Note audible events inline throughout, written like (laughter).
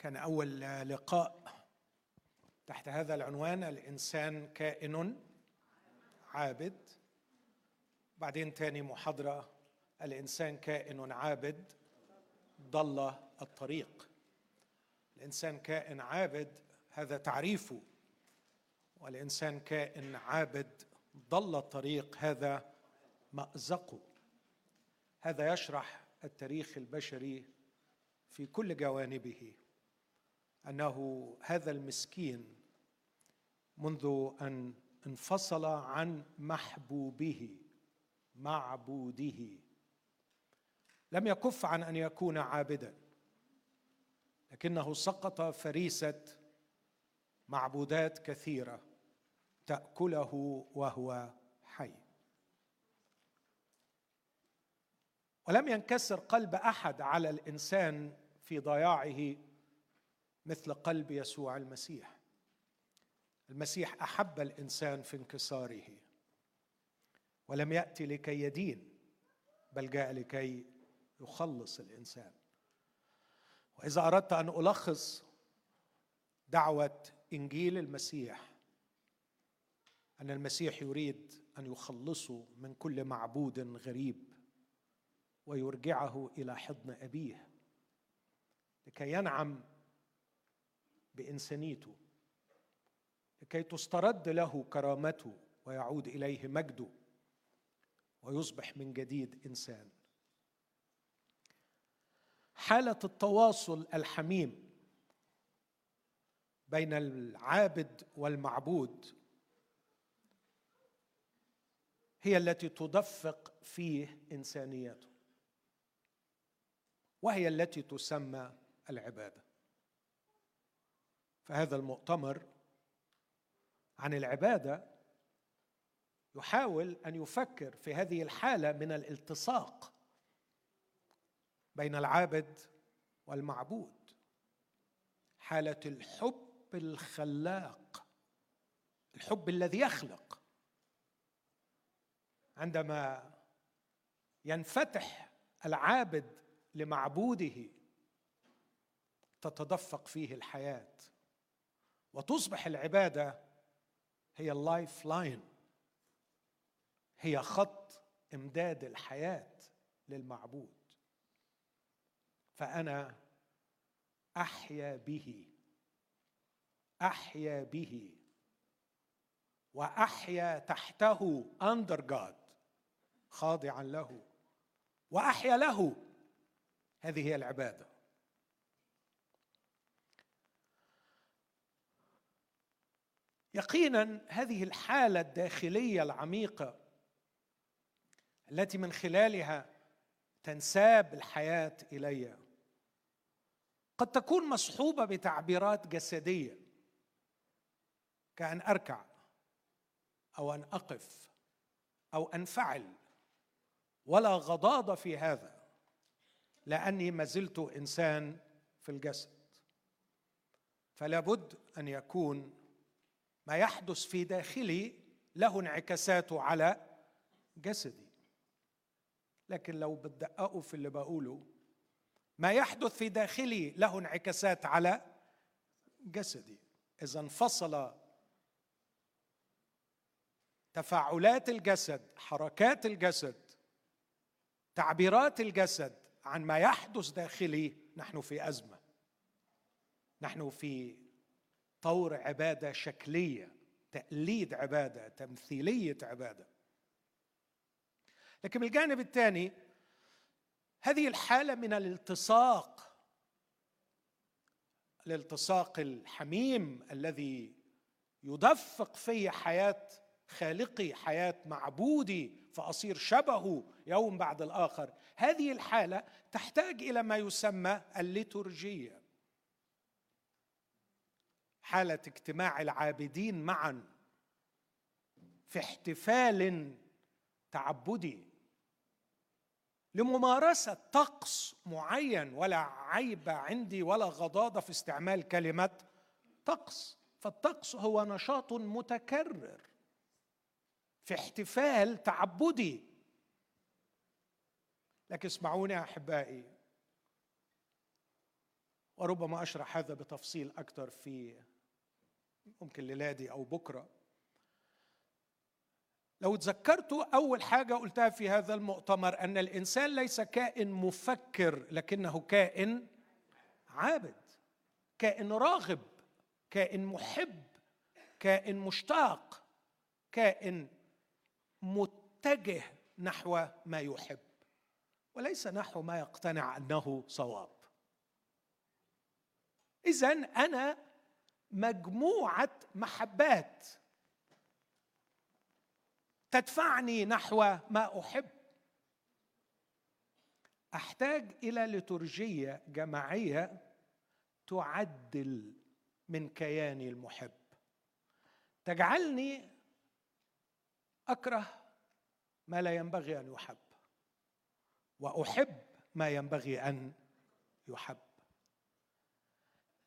كان أول لقاء تحت هذا العنوان الإنسان كائن عابد. بعدين تاني محاضرة الإنسان كائن عابد ضل الطريق. الإنسان كائن عابد هذا تعريفه والإنسان كائن عابد ضل الطريق هذا مازقه هذا يشرح التاريخ البشري في كل جوانبه. أنه هذا المسكين منذ أن انفصل عن محبوبه معبوده. لم يكف عن أن يكون عابدا لكنه سقط فريسة معبودات كثيرة تأكله وهو حي. ولم ينكسر قلب أحد على الإنسان في ضياعه مثل قلب يسوع المسيح. المسيح أحب الإنسان في انكساره ولم يأتي لكي يدين بل جاء لكي يخلص الإنسان. وإذا أردت أن ألخص دعوة إنجيل المسيح أن المسيح يريد أن يخلصه من كل معبود غريب ويرجعه إلى حضن أبيه لكي ينعم بإنسانيته لكي تسترد له كرامته ويعود إليه مجده ويصبح من جديد إنسان. حالة التواصل الحميم بين العابد والمعبود هي التي تدفق فيه إنسانيته وهي التي تسمى العبادة. فهذا المؤتمر عن العبادة يحاول أن يفكر في هذه الحالة من الالتصاق بين العابد والمعبود. حالة الحب الخلاق الحب الذي يخلق. عندما ينفتح العابد لمعبوده تتدفق فيه الحياة. وتصبح العبادة هي ال lifeline هي خط إمداد الحياة للمعبود. فأنا أحيا به أحيا به وأحيا تحته اندر جاد خاضعا له وأحيا له. هذه هي العبادة. يقينا هذه الحالة الداخلية العميقة التي من خلالها تنساب الحياة إلي. قد تكون مصحوبة بتعبيرات جسدية كأن أركع أو أن أقف أو انفعل ولا غضاضه في هذا لأني ما زلت إنسان في الجسد. فلا بد أن يكون ما يحدث في داخلي له انعكاساته على جسدي. لكن لو بتدققوا في اللي بقوله ما يحدث في داخلي له انعكاسات على جسدي. إذا انفصل تفاعلات الجسد حركات الجسد تعبيرات الجسد عن ما يحدث داخلي نحن في أزمة. نحن في طور عبادة شكلية تقليد عبادة تمثيلية عبادة. لكن بالجانب الثاني هذه الحالة من الالتصاق الالتصاق الحميم الذي يدفق في حياة خالقي حياة معبودي فأصير شبهه يوم بعد الآخر. هذه الحالة تحتاج إلى ما يسمى الليتورجية. حالة اجتماع العابدين معا في احتفال تعبدي لممارسة طقس معين ولا عيب عندي ولا غضاضة في استعمال كلمه طقس. فالطقس هو نشاط متكرر في احتفال تعبدي. لكن اسمعوني يا أحبائي وربما أشرح هذا بتفصيل أكثر في ممكن ليلادي أو بكره. لو تذكرتوا اول حاجة قلتها في هذا المؤتمر ان الانسان ليس كائن مفكر لكنه كائن عابد كائن راغب كائن محب كائن مشتاق كائن متجه نحو ما يحب. وليس نحو ما يقتنع انه صواب. اذا أنا مجموعة محبات. تدفعني نحو ما أحب. أحتاج إلى لترجيه جماعية تعدل من كياني المحب. تجعلني أكره ما لا ينبغي أن يحب وأحب ما ينبغي أن يحب.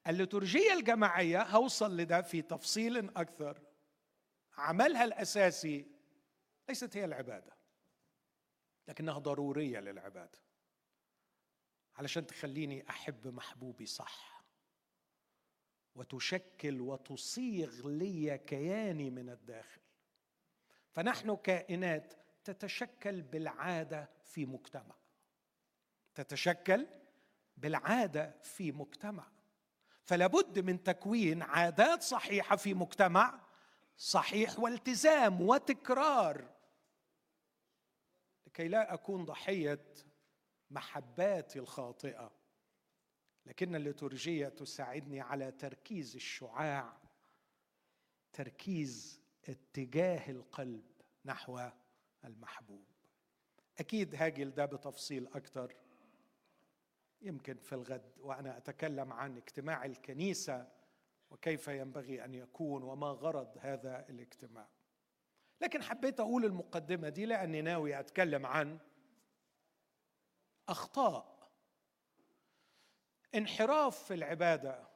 الليتورجية الجماعية هوصل لده في تفصيل أكثر. عملها الأساسي ليست هي العبادة لكنها ضرورية للعبادة. علشان تخليني أحب محبوبي صح وتشكل وتصيغ لي كياني من الداخل. فنحن كائنات تتشكل بالعادة في مجتمع. تتشكل بالعادة في مجتمع. فلا بد من تكوين عادات صحيحة في مجتمع صحيح والتزام وتكرار. لكي لا أكون ضحية محباتي الخاطئة لكن الليتورجية تساعدني على تركيز الشعاع تركيز اتجاه القلب نحو المحبوب. أكيد هاجي لده بتفصيل أكثر يمكن في الغد وأنا أتكلم عن اجتماع الكنيسة وكيف ينبغي أن يكون وما غرض هذا الاجتماع. لكن حبيت أقول المقدمة دي لأني ناوي أتكلم عن أخطاء انحراف في العبادة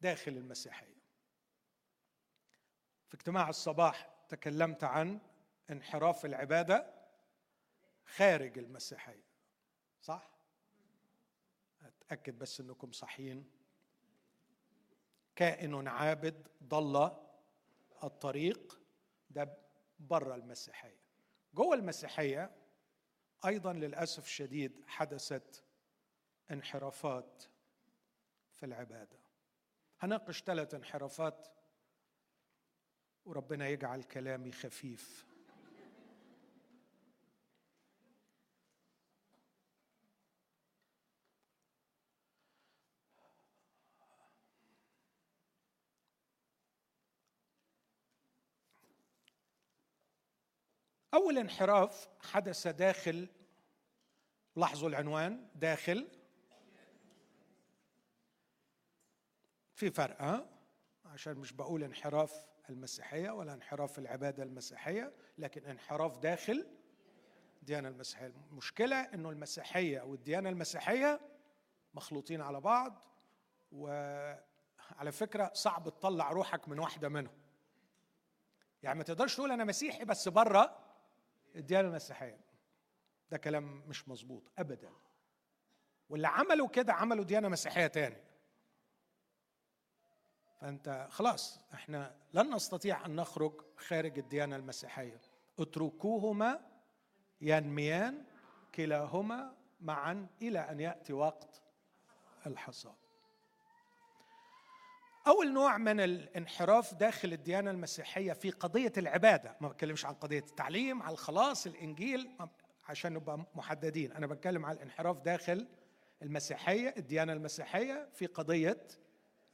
داخل المسيحية. في اجتماع الصباح تكلمت عن انحراف العبادة خارج المسيحية صح؟ اتاكد بس إنكم صحيين. كائن عابد ضل الطريق ده بره المسيحية. جوه المسيحية أيضا للأسف الشديد حدثت انحرافات في العبادة. هناقش ثلاث انحرافات وربنا يجعل كلامي خفيف. أول انحراف حدث داخل لاحظوا العنوان داخل. في فرق ها؟ عشان مش بقول انحراف المسيحية ولا انحراف العبادة المسيحية لكن انحراف داخل الديانة المسيحية. المشكلة إنه المسيحية والديانة المسيحية مخلوطين على بعض وعلى فكرة صعب تطلع روحك من واحدة منهم. يعني ما تقدرش تقول أنا مسيحي بس بره الديانه المسيحيه ده كلام مش مظبوط ابدا. واللي عملوا كده عملوا ديانة مسيحية تاني. فأنت خلاص إحنا لن نستطيع أن نخرج خارج الديانة المسيحية. اتركوهما ينميان كلاهما معا إلى أن يأتي وقت الحصاد. أول نوع من الانحراف داخل الديانة المسيحية في قضية العبادة. ما بتكلمش عن قضية التعليم عن الخلاص الإنجيل عشان نبقى محددين. أنا بتكلم عن الانحراف داخل المسيحية الديانة المسيحية في قضية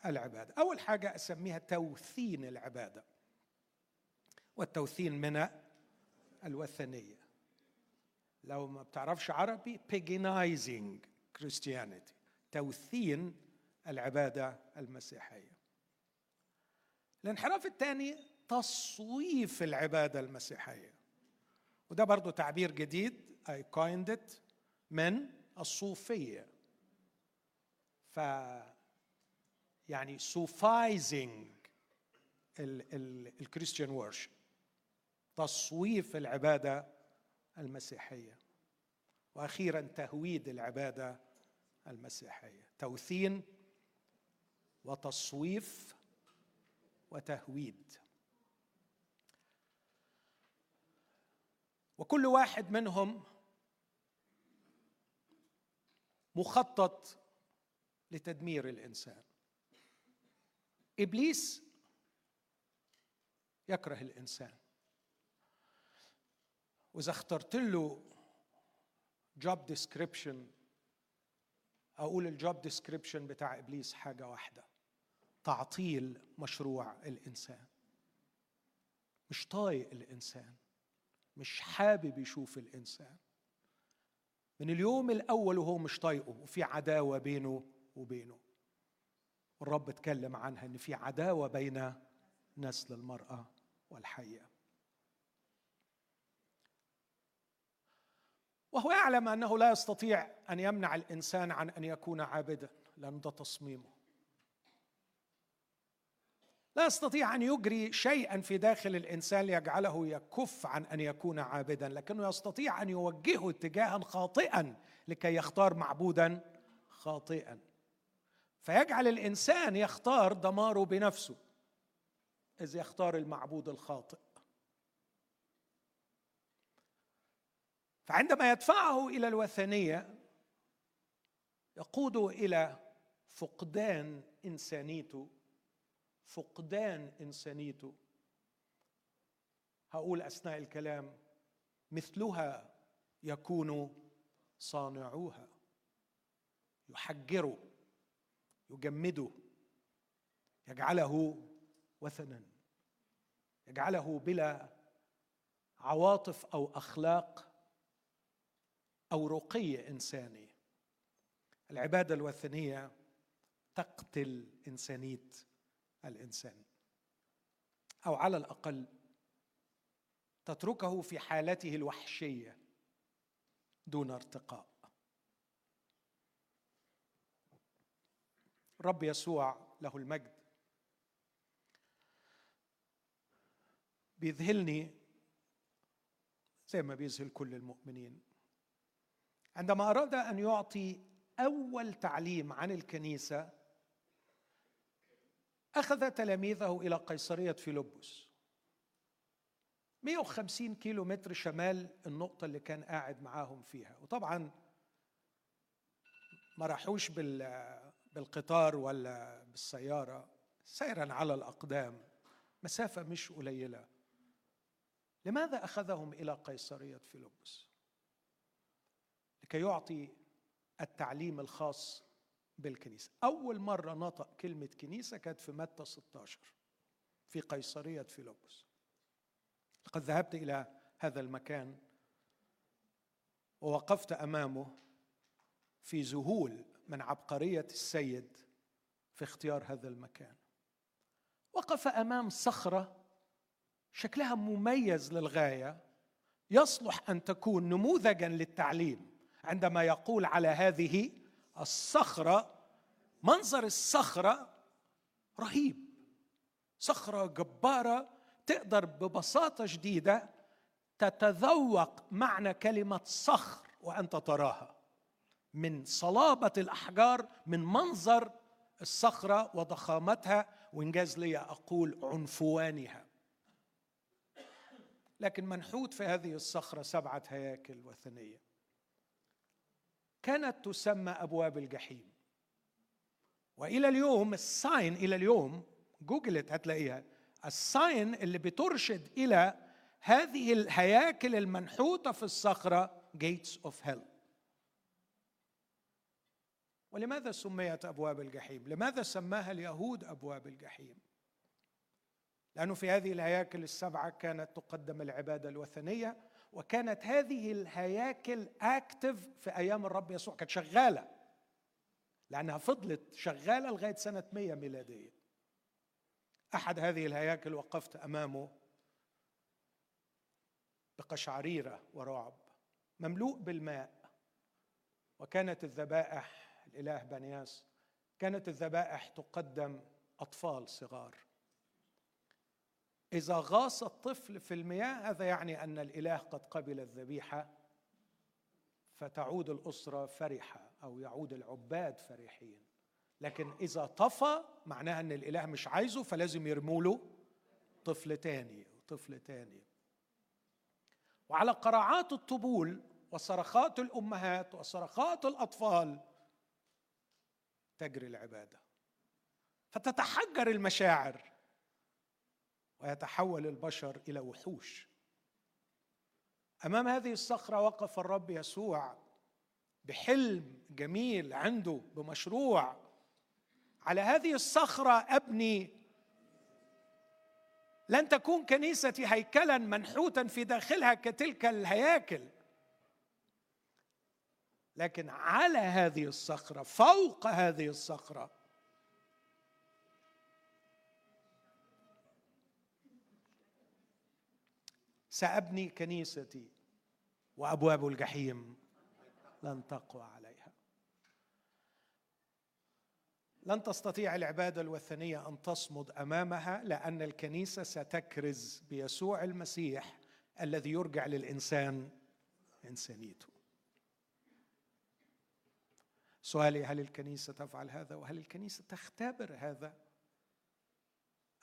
العبادة. أول حاجة أسميها توثين العبادة والتوثين من الوثنية. لو ما بتعرفش عربي paganizing Christianity توثين العبادة المسيحية. الانحراف الثاني تصويف العبادة المسيحية. وده برضو تعبير جديد I coined it من الصوفية. ف يعني صوفايزنج الكريستيان ورشب تصويف العبادة المسيحية. وأخيرا تهويد العبادة المسيحية. توثين وتصويف وتهويد. وكل واحد منهم مخطط لتدمير الإنسان. إبليس يكره الإنسان. وإذا اخترت له job description أقول ال job description بتاع إبليس حاجة واحدة. تعطيل مشروع الإنسان. مش طايق الإنسان مش حابب يشوف الإنسان. من اليوم الأول وهو مش طايقه وفي عداوة بينه وبينه. الرب اتكلم عنها إن في عداوة بين نسل المرأة والحية. وهو يعلم أنه لا يستطيع أن يمنع الإنسان عن أن يكون عابدا. لأن ده تصميمه لا يستطيع أن يجري شيئا في داخل الإنسان ليجعله يكف عن أن يكون عابدا لكنه يستطيع أن يوجهه اتجاها خاطئا لكي يختار معبودا خاطئا. فيجعل الإنسان يختار دماره بنفسه إذ يختار المعبود الخاطئ. فعندما يدفعه إلى الوثنية يقوده إلى فقدان إنسانيته فقدان إنسانيته. هقول أثناء الكلام مثلها يكون صانعوها. يحجره يجمده يجعله وثنا يجعله بلا عواطف أو أخلاق أو رقي إنساني. العبادة الوثنية تقتل انسانيه الإنسان. أو على الأقل تتركه في حالته الوحشية دون ارتقاء. الرب يسوع له المجد. بيذهلني زي ما بيذهل كل المؤمنين. عندما أراد أن يعطي أول تعليم عن الكنيسة أخذ تلاميذه إلى قيصرية فيلبس. 150 كيلو متر شمال النقطة اللي كان قاعد معاهم فيها. وطبعا ما راحوش بالقطار ولا بالسيارة. سيرا على الأقدام. مسافة مش قليلة. لماذا أخذهم إلى قيصرية فيلبس؟ لكي يعطي التعليم الخاص بالكنيسة. أول مرة نطق كلمة كنيسة كانت في متى 16 في قيصرية فيلبس. لقد ذهبت إلى هذا المكان ووقفت أمامه في ذهول من عبقرية السيد في اختيار هذا المكان. وقف أمام صخرة شكلها مميز للغاية يصلح أن تكون نموذجا للتعليم عندما يقول على هذه الصخرة منظر الصخرة رهيب. صخرة جبارة تقدر ببساطة شديدة تتذوق معنى كلمة صخر وأنت تراها. من صلابة الأحجار من منظر الصخرة وضخامتها وإنجاز لي أقول عنفوانها. لكن منحوت في هذه الصخرة سبعة هياكل وثنية كانت تسمى أبواب الجحيم. وإلى اليوم ال sign إلى اليوم جوجلت هتلاقيها. ال sign اللي بترشد إلى هذه الهياكل المنحوتة في الصخرة Gates of Hell ولماذا سميت أبواب الجحيم؟ لماذا سماها اليهود أبواب الجحيم؟ لأنه في هذه الهياكل السبعة كانت تقدم العبادة الوثنية وكانت هذه الهياكل اكتف في أيام الرب يسوع. كانت شغالة لأنها فضلت شغالة لغاية سنة 100 ميلادية. أحد هذه الهياكل وقفت أمامه بقشعريرة ورعب مملوء بالماء. وكانت الذبائح الإله بنياس كانت الذبائح تقدم أطفال صغار. إذا غاص الطفل في المياه هذا يعني أن الإله قد قبل الذبيحة فتعود الأسرة فرحة أو يعود العباد فرحين. لكن إذا طفى معناها أن الإله مش عايزه فلازم يرموا له طفل تاني وطفل تاني. وعلى قراعات الطبول وصرخات الأمهات وصرخات الأطفال تجري العبادة. فتتحجر المشاعر. ويتحول البشر إلى وحوش. أمام هذه الصخرة وقف الرب يسوع بحلم جميل عنده بمشروع. على هذه الصخرة أبني لن تكون كنيستي هيكلا منحوتا في داخلها كتلك الهياكل. لكن على هذه الصخرة فوق هذه الصخرة سأبني كنيستي وأبواب الجحيم لن تقوى عليها. لن تستطيع العبادة الوثنية أن تصمد أمامها لأن الكنيسة ستكرز بيسوع المسيح الذي يرجع للإنسان إنسانيته. سؤالي هل الكنيسة تفعل هذا وهل الكنيسة تختبر هذا؟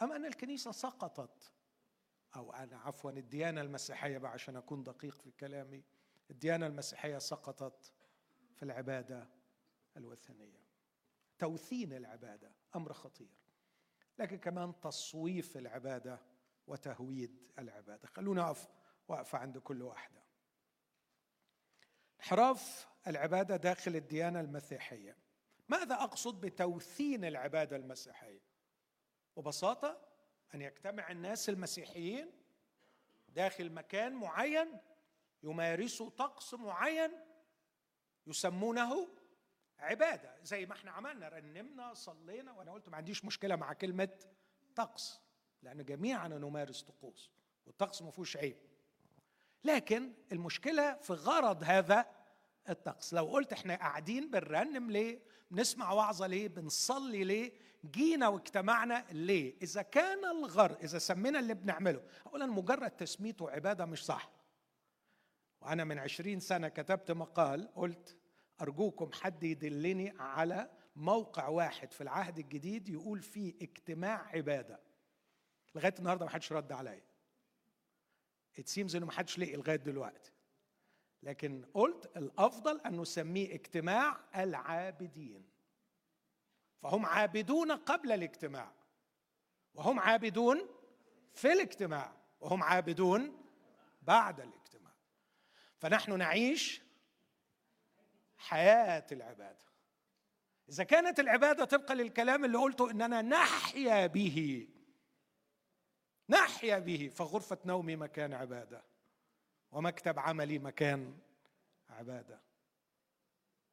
أم أن الكنيسة سقطت أو أنا عفوا الديانة المسيحية بقى عشان أكون دقيق في كلامي. الديانة المسيحية سقطت في العبادة الوثنية. توثين العبادة أمر خطير. لكن كمان تصويف العبادة وتهويد العبادة. خلونا وقفه عند كل واحدة. انحراف العبادة داخل الديانة المسيحية. ماذا أقصد بتوثين العبادة المسيحية؟ ببساطة أن يجتمع الناس المسيحيين داخل مكان معين يمارسوا طقس معين يسمونه عبادة. زي ما إحنا عملنا رنمنا صلينا وأنا قلت ما عنديش مشكلة مع كلمة طقس لأن جميعا نمارس طقوس والطقس ما فيهوش عيب. لكن المشكلة في غرض هذا الطقس. لو قلت إحنا قاعدين بنرنم ليه؟ بنسمع وعظة ليه؟ بنصلي ليه؟ جينا واجتمعنا ليه؟ إذا كان الغرض إذا سمينا اللي بنعمله. اولا مجرد تسميته عباده مش صح. وأنا من عشرين سنة كتبت مقال قلت أرجوكم حد يدلني على موقع واحد في العهد الجديد يقول فيه اجتماع عبادة. لغاية النهارده ما حدش رد عليا. ات سيمز إنه ما حدش لقي لغاية دلوقتي. لكن قلت الأفضل أن نسميه اجتماع العابدين. فهم عابدون قبل الاجتماع وهم عابدون في الاجتماع وهم عابدون بعد الاجتماع. فنحن نعيش حياة العبادة. إذا كانت العبادة طبقا للكلام اللي قلته إننا نحيا به نحيا به فغرفة نومي مكان عبادة. ومكتب عملي مكان عبادة.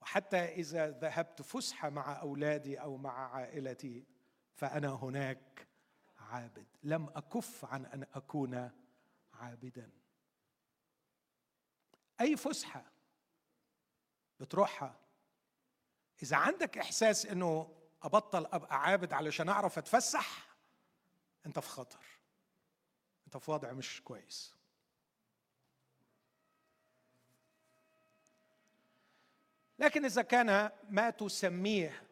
وحتى إذا ذهبت فسحة مع أولادي أو مع عائلتي فأنا هناك عابد. لم أكف عن أن أكون عابدا. أي فسحة بتروحها؟ إذا عندك إحساس إنه أبطل ابقى عابد علشان أعرف أتفسح أنت في خطر. أنت في وضع مش كويس. لكن إذا كان ما تسميه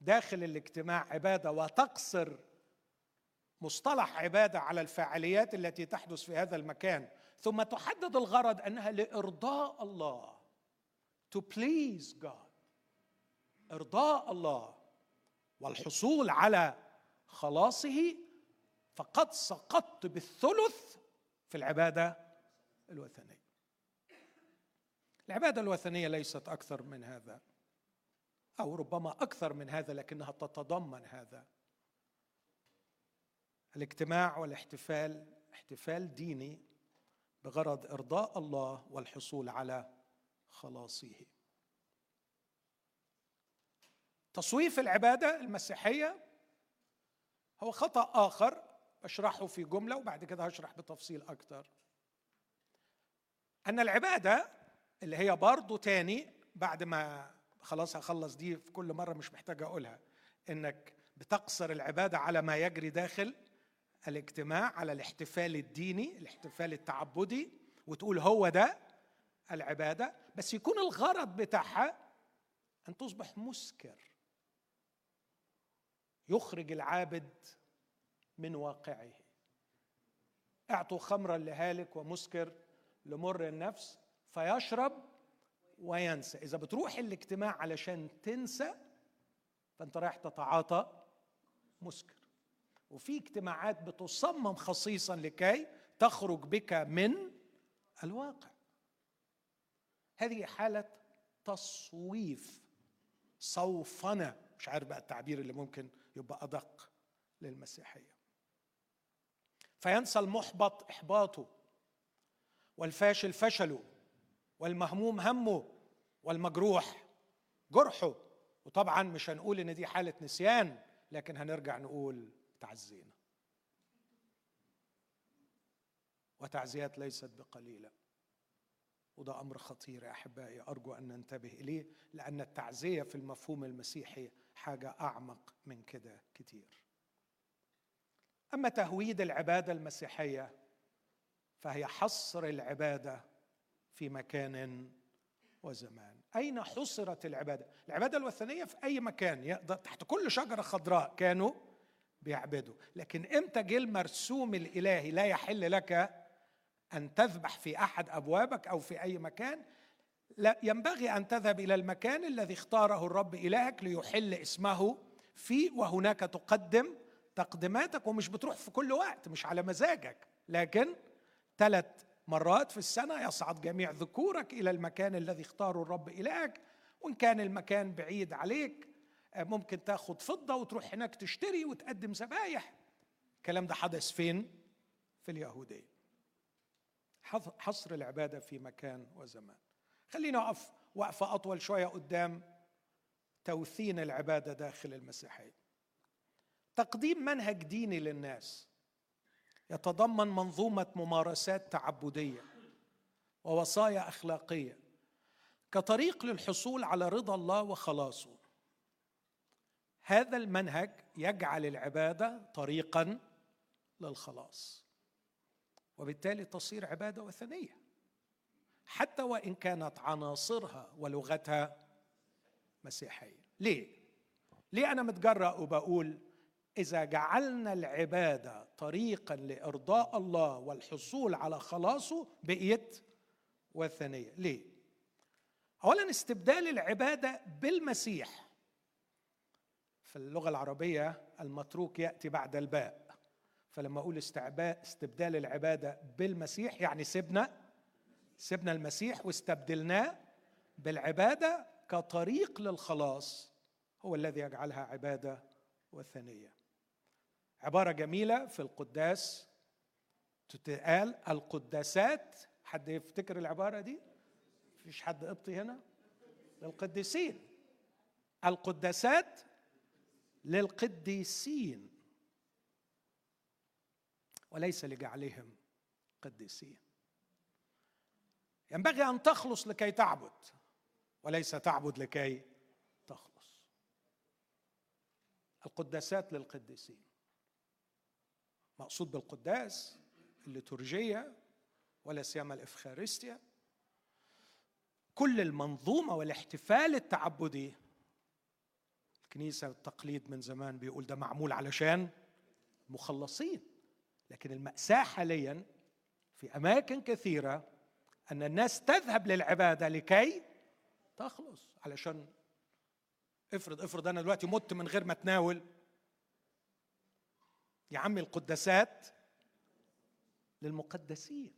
داخل الاجتماع عبادة وتقصر مصطلح عبادة على الفعاليات التي تحدث في هذا المكان ثم تحدد الغرض أنها لإرضاء الله to please God. إرضاء الله والحصول على خلاصه فقد سقطت بالثلث في العبادة الوثنية. العبادة الوثنية ليست أكثر من هذا أو ربما أكثر من هذا لكنها تتضمن هذا. الاجتماع والاحتفال احتفال ديني بغرض إرضاء الله والحصول على خلاصه تصويف العبادة المسيحية هو خطأ آخر اشرحه في جملة وبعد كده هشرح بتفصيل أكثر. أن العبادة اللي هي برضه تاني بعد ما خلاص هخلص دي في كل مرة مش محتاج أقولها إنك بتقصر العبادة على ما يجري داخل الاجتماع على الاحتفال الديني الاحتفال التعبدي وتقول هو ده العبادة. بس يكون الغرض بتاعها أن تصبح مسكر. يخرج العابد من واقعه. اعطوا خمرا لهالك ومسكر لمر النفس. فيشرب وينسى. إذا بتروح الاجتماع علشان تنسى فأنت رايح تتعاطى مسكر. وفي اجتماعات بتصمم خصيصا لكي تخرج بك من الواقع. هذه حالة تصويف صوفنه مش عارف بقى التعبير اللي ممكن يبقى أدق للمسيحية. فينسى المحبط إحباطه والفاشل فشله. والمهموم همه والمجروح جرحه. وطبعا مش هنقول إن دي حالة نسيان لكن هنرجع نقول تعزينا وتعزيات ليست بقليلة. وده أمر خطير يا أحبائي أرجو أن ننتبه إليه لأن التعزية في المفهوم المسيحي حاجة أعمق من كده كتير. أما تهويد العبادة المسيحية فهي حصر العبادة في مكان وزمان. أين حصرت العبادة؟ العبادة الوثنية في أي مكان تحت كل شجرة خضراء كانوا بيعبدوا. لكن إمتى جه المرسوم الإلهي لا يحل لك أن تذبح في أحد أبوابك أو في أي مكان؟ لا ينبغي أن تذهب إلى المكان الذي اختاره الرب إلهك ليحل اسمه فيه وهناك تقدم تقدماتك ومش بتروح في كل وقت مش على مزاجك. لكن ثلاث مرات في السنة يصعد جميع ذكورك إلى المكان الذي اختاره الرب إلهك وإن كان المكان بعيد عليك آه، ممكن تاخد فضة وتروح هناك تشتري وتقدم ذبايح الكلام ده حدث فين؟ في اليهودية. حصر العبادة في مكان وزمان. خلينا أقف وقفة أطول شوية قدام توثين العبادة داخل المسيحية. تقديم منهج ديني للناس. يتضمن منظومة ممارسات تعبدية ووصايا أخلاقية كطريق للحصول على رضا الله وخلاصه. هذا المنهج يجعل العبادة طريقا للخلاص وبالتالي تصير عبادة وثنية حتى وإن كانت عناصرها ولغتها مسيحية. ليه؟ ليه أنا متجرأ وبقول إذا جعلنا العبادة طريقا لإرضاء الله والحصول على خلاصه بقيت وثنية. ليه؟ اولا استبدال العبادة بالمسيح. في اللغة العربية المتروك يأتي بعد الباء. فلما أقول استبدال العبادة بالمسيح يعني سيبنا سيبنا المسيح واستبدلناه بالعبادة كطريق للخلاص هو الذي يجعلها عبادة وثنية. عبارة جميلة في القداس. تتقال القداسات. حد يفتكر العبارة دي؟ مفيش حد قبطي هنا؟ للقديسين. القداسات للقديسين. وليس لجعلهم قديسين. ينبغي أن تخلص لكي تعبد وليس تعبد لكي تخلص. القداسات للقديسين. مقصود بالقداس الليتورجية ولا سيما الإفخارستيا. كل المنظومة والاحتفال التعبدي. الكنيسة التقليد من زمان بيقول ده معمول علشان مخلصين لكن المأساة حاليا في أماكن كثيرة أن الناس تذهب للعبادة لكي تخلص. علشان افرض افرض أنا دلوقتي مت من غير ما أتناول يا عم القداسات للمقدسين.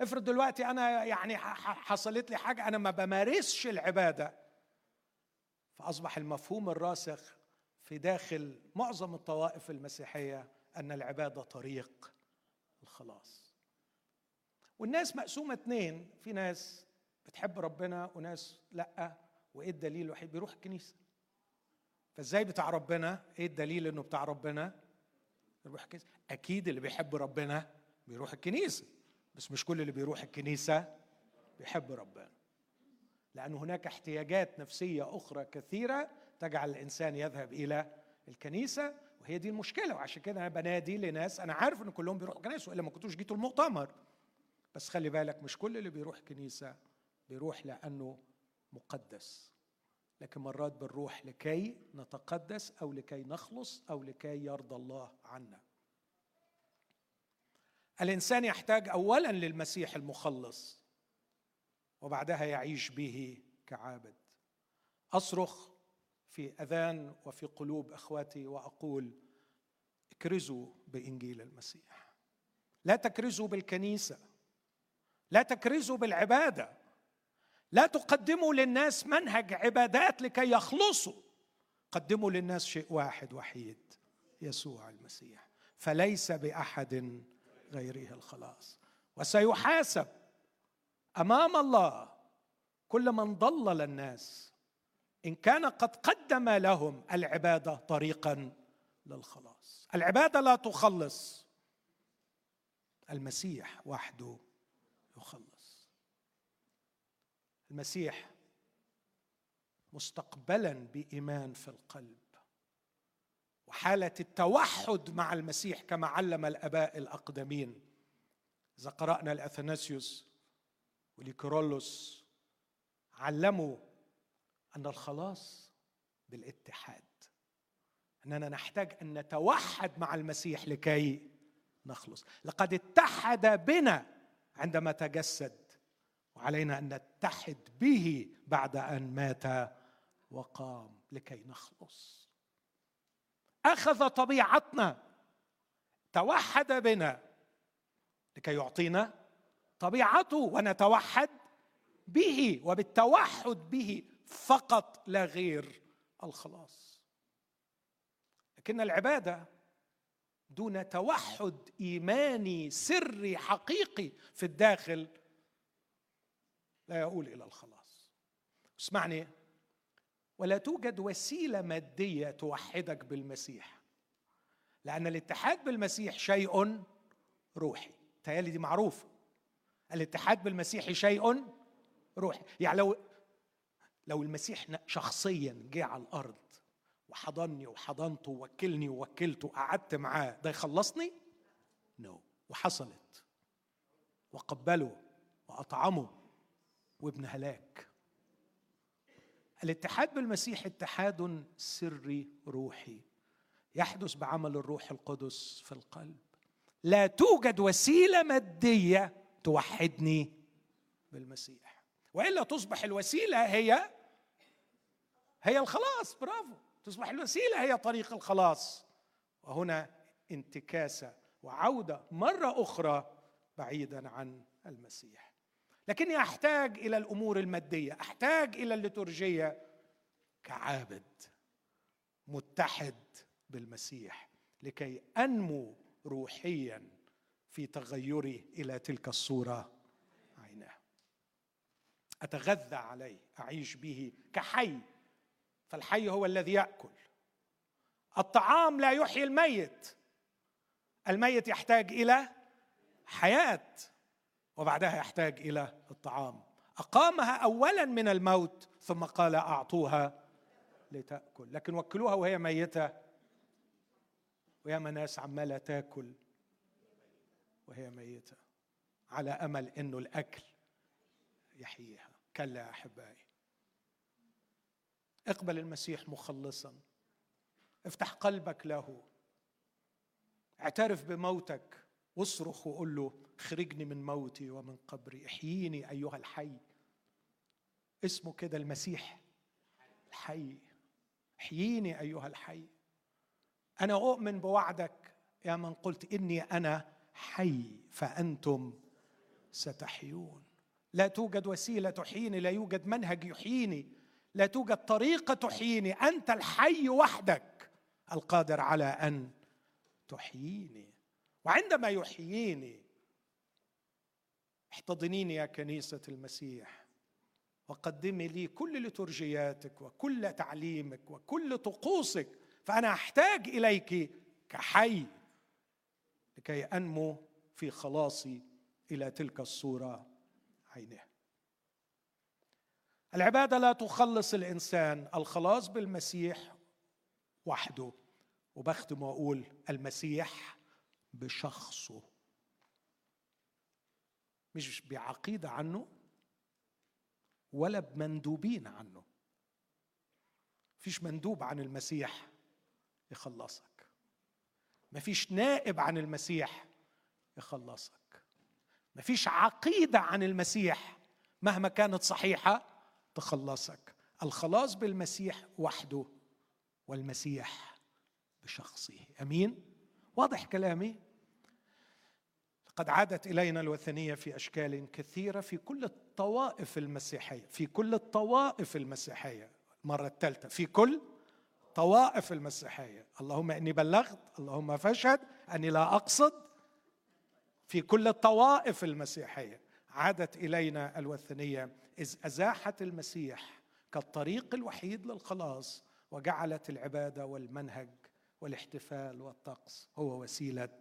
افرض دلوقتي أنا يعني حصلت لي حاجة أنا ما بمارسش العبادة فأصبح المفهوم الراسخ في داخل معظم الطوائف المسيحية أن العبادة طريق الخلاص. والناس مقسومة اتنين في ناس بتحب ربنا وناس لأ وإيه الدليل الوحيد؟ بيروح الكنيسة. فازاي بتاع ربنا؟ إيه الدليل انه بتاع ربنا؟ يروح الكنيسة. أكيد اللي بيحب ربنا بيروح الكنيسة. بس مش كل اللي بيروح الكنيسة بيحب ربنا. لأن هناك احتياجات نفسية أخرى كثيرة تجعل الإنسان يذهب إلى الكنيسة وهي دي المشكلة. وعشان كده أنا بنادي لناس أنا عارف إن كلهم بيروحوا كنيسة وإلا ما كنتوش جيتوا المؤتمر. بس خلي بالك مش كل اللي بيروح كنيسة بيروح لأنه مقدس. لكن مرات بالروح لكي نتقدس أو لكي نخلص أو لكي يرضى الله عنا. الإنسان يحتاج اولا للمسيح المخلص وبعدها يعيش به كعابد. أصرخ في أذان وفي قلوب إخواتي وأقول اكرزوا بإنجيل المسيح. لا تكرزوا بالكنيسة لا تكرزوا بالعبادة. لا تقدموا للناس منهج عبادات لكي يخلصوا. قدموا للناس شيء واحد وحيد يسوع المسيح. فليس بأحد غيره الخلاص. وسيحاسب أمام الله كل من ضلل الناس إن كان قد قدم لهم العبادة طريقا للخلاص. العبادة لا تخلص. المسيح وحده يخلص المسيح مستقبلا بإيمان في القلب. وحالة التوحد مع المسيح كما علم الآباء الأقدمين إذا قرأنا الاثناسيوس وليكرولوس علموا أن الخلاص بالاتحاد أننا نحتاج أن نتوحد مع المسيح لكي نخلص. لقد اتحد بنا عندما تجسد وعلينا أن نتحد به بعد أن مات وقام لكي نخلص. أخذ طبيعتنا توحد بنا لكي يعطينا طبيعته ونتوحد به وبالتوحد به فقط لا غير الخلاص. لكن العبادة دون توحد إيماني سري حقيقي في الداخل لا يؤول إلى الخلاص. اسمعني. ولا توجد وسيلة مادية توحدك بالمسيح لأن الاتحاد بالمسيح شيء روحي. تهيألي دي معروفة. الاتحاد بالمسيح شيء روحي. يعني لو لو المسيح شخصيا جه على الأرض وحضني وحضنته ووكلني ووكلته قعدت معاه ده يخلصني؟ نو no. وحصلت. وقبله وأطعمه وابن هلاك. الاتحاد بالمسيح اتحاد سري روحي. يحدث بعمل الروح القدس في القلب. لا توجد وسيلة مادية توحدني بالمسيح. وإلا تصبح الوسيلة هي هي الخلاص. برافو. تصبح الوسيلة هي طريق الخلاص. وهنا انتكاسة وعودة مرة أخرى بعيدا عن المسيح. لكني أحتاج إلى الأمور المادية أحتاج إلى الليتورجية. كعابد متحد بالمسيح لكي أنمو روحيا في تغيري إلى تلك الصورة عيناه. أتغذى عليه أعيش به كحي فالحي هو الذي يأكل. الطعام لا يحيي الميت. الميت يحتاج إلى حياة. وبعدها يحتاج إلى الطعام. أقامها اولا من الموت ثم قال أعطوها لتأكل. لكن وكلوها وهي ميتة. وياما ناس عماله تاكل. وهي ميتة. على أمل إنه الأكل يحييها. كلا يا أحبائي. اقبل المسيح مخلصا. افتح قلبك له. اعترف بموتك. واصرخ وقول له اخرجني من موتي ومن قبري. احييني أيها الحي. اسمه كده المسيح. الحي. احييني أيها الحي. أنا أؤمن بوعدك يا من قلت إني أنا حي فأنتم ستحيون. لا توجد وسيلة تحييني لا يوجد منهج يحييني لا توجد طريقة تحييني. أنت الحي وحدك القادر على أن تحييني. وعندما يحييني احتضنيني يا كنيسة المسيح وقدمي لي كل لترجياتك وكل تعليمك وكل طقوسك فأنا أحتاج إليك كحي لكي أنمو في خلاصي إلى تلك الصورة عينها العبادة لا تخلص الإنسان الخلاص بالمسيح وحده. وبختم وأقول المسيح بشخصه. مش بعقيدة عنه ولا بمندوبين عنه. مفيش مندوب عن المسيح يخلصك. مفيش نائب عن المسيح يخلصك. مفيش عقيدة عن المسيح مهما كانت صحيحة تخلصك. الخلاص بالمسيح وحده والمسيح بشخصه. أمين؟ واضح كلامي؟ قد عادت إلينا الوثنية في أشكال كثيرة في كل الطوائف المسيحية في كل الطوائف المسيحية المرة الثالثة في كل طوائف المسيحية. اللهم إني بلغت اللهم فاشهد أني لا أقصد في كل الطوائف المسيحية. عادت إلينا الوثنية إذ أزاحت المسيح كالطريق الوحيد للخلاص وجعلت العبادة والمنهج والاحتفال والطقس هو وسيلة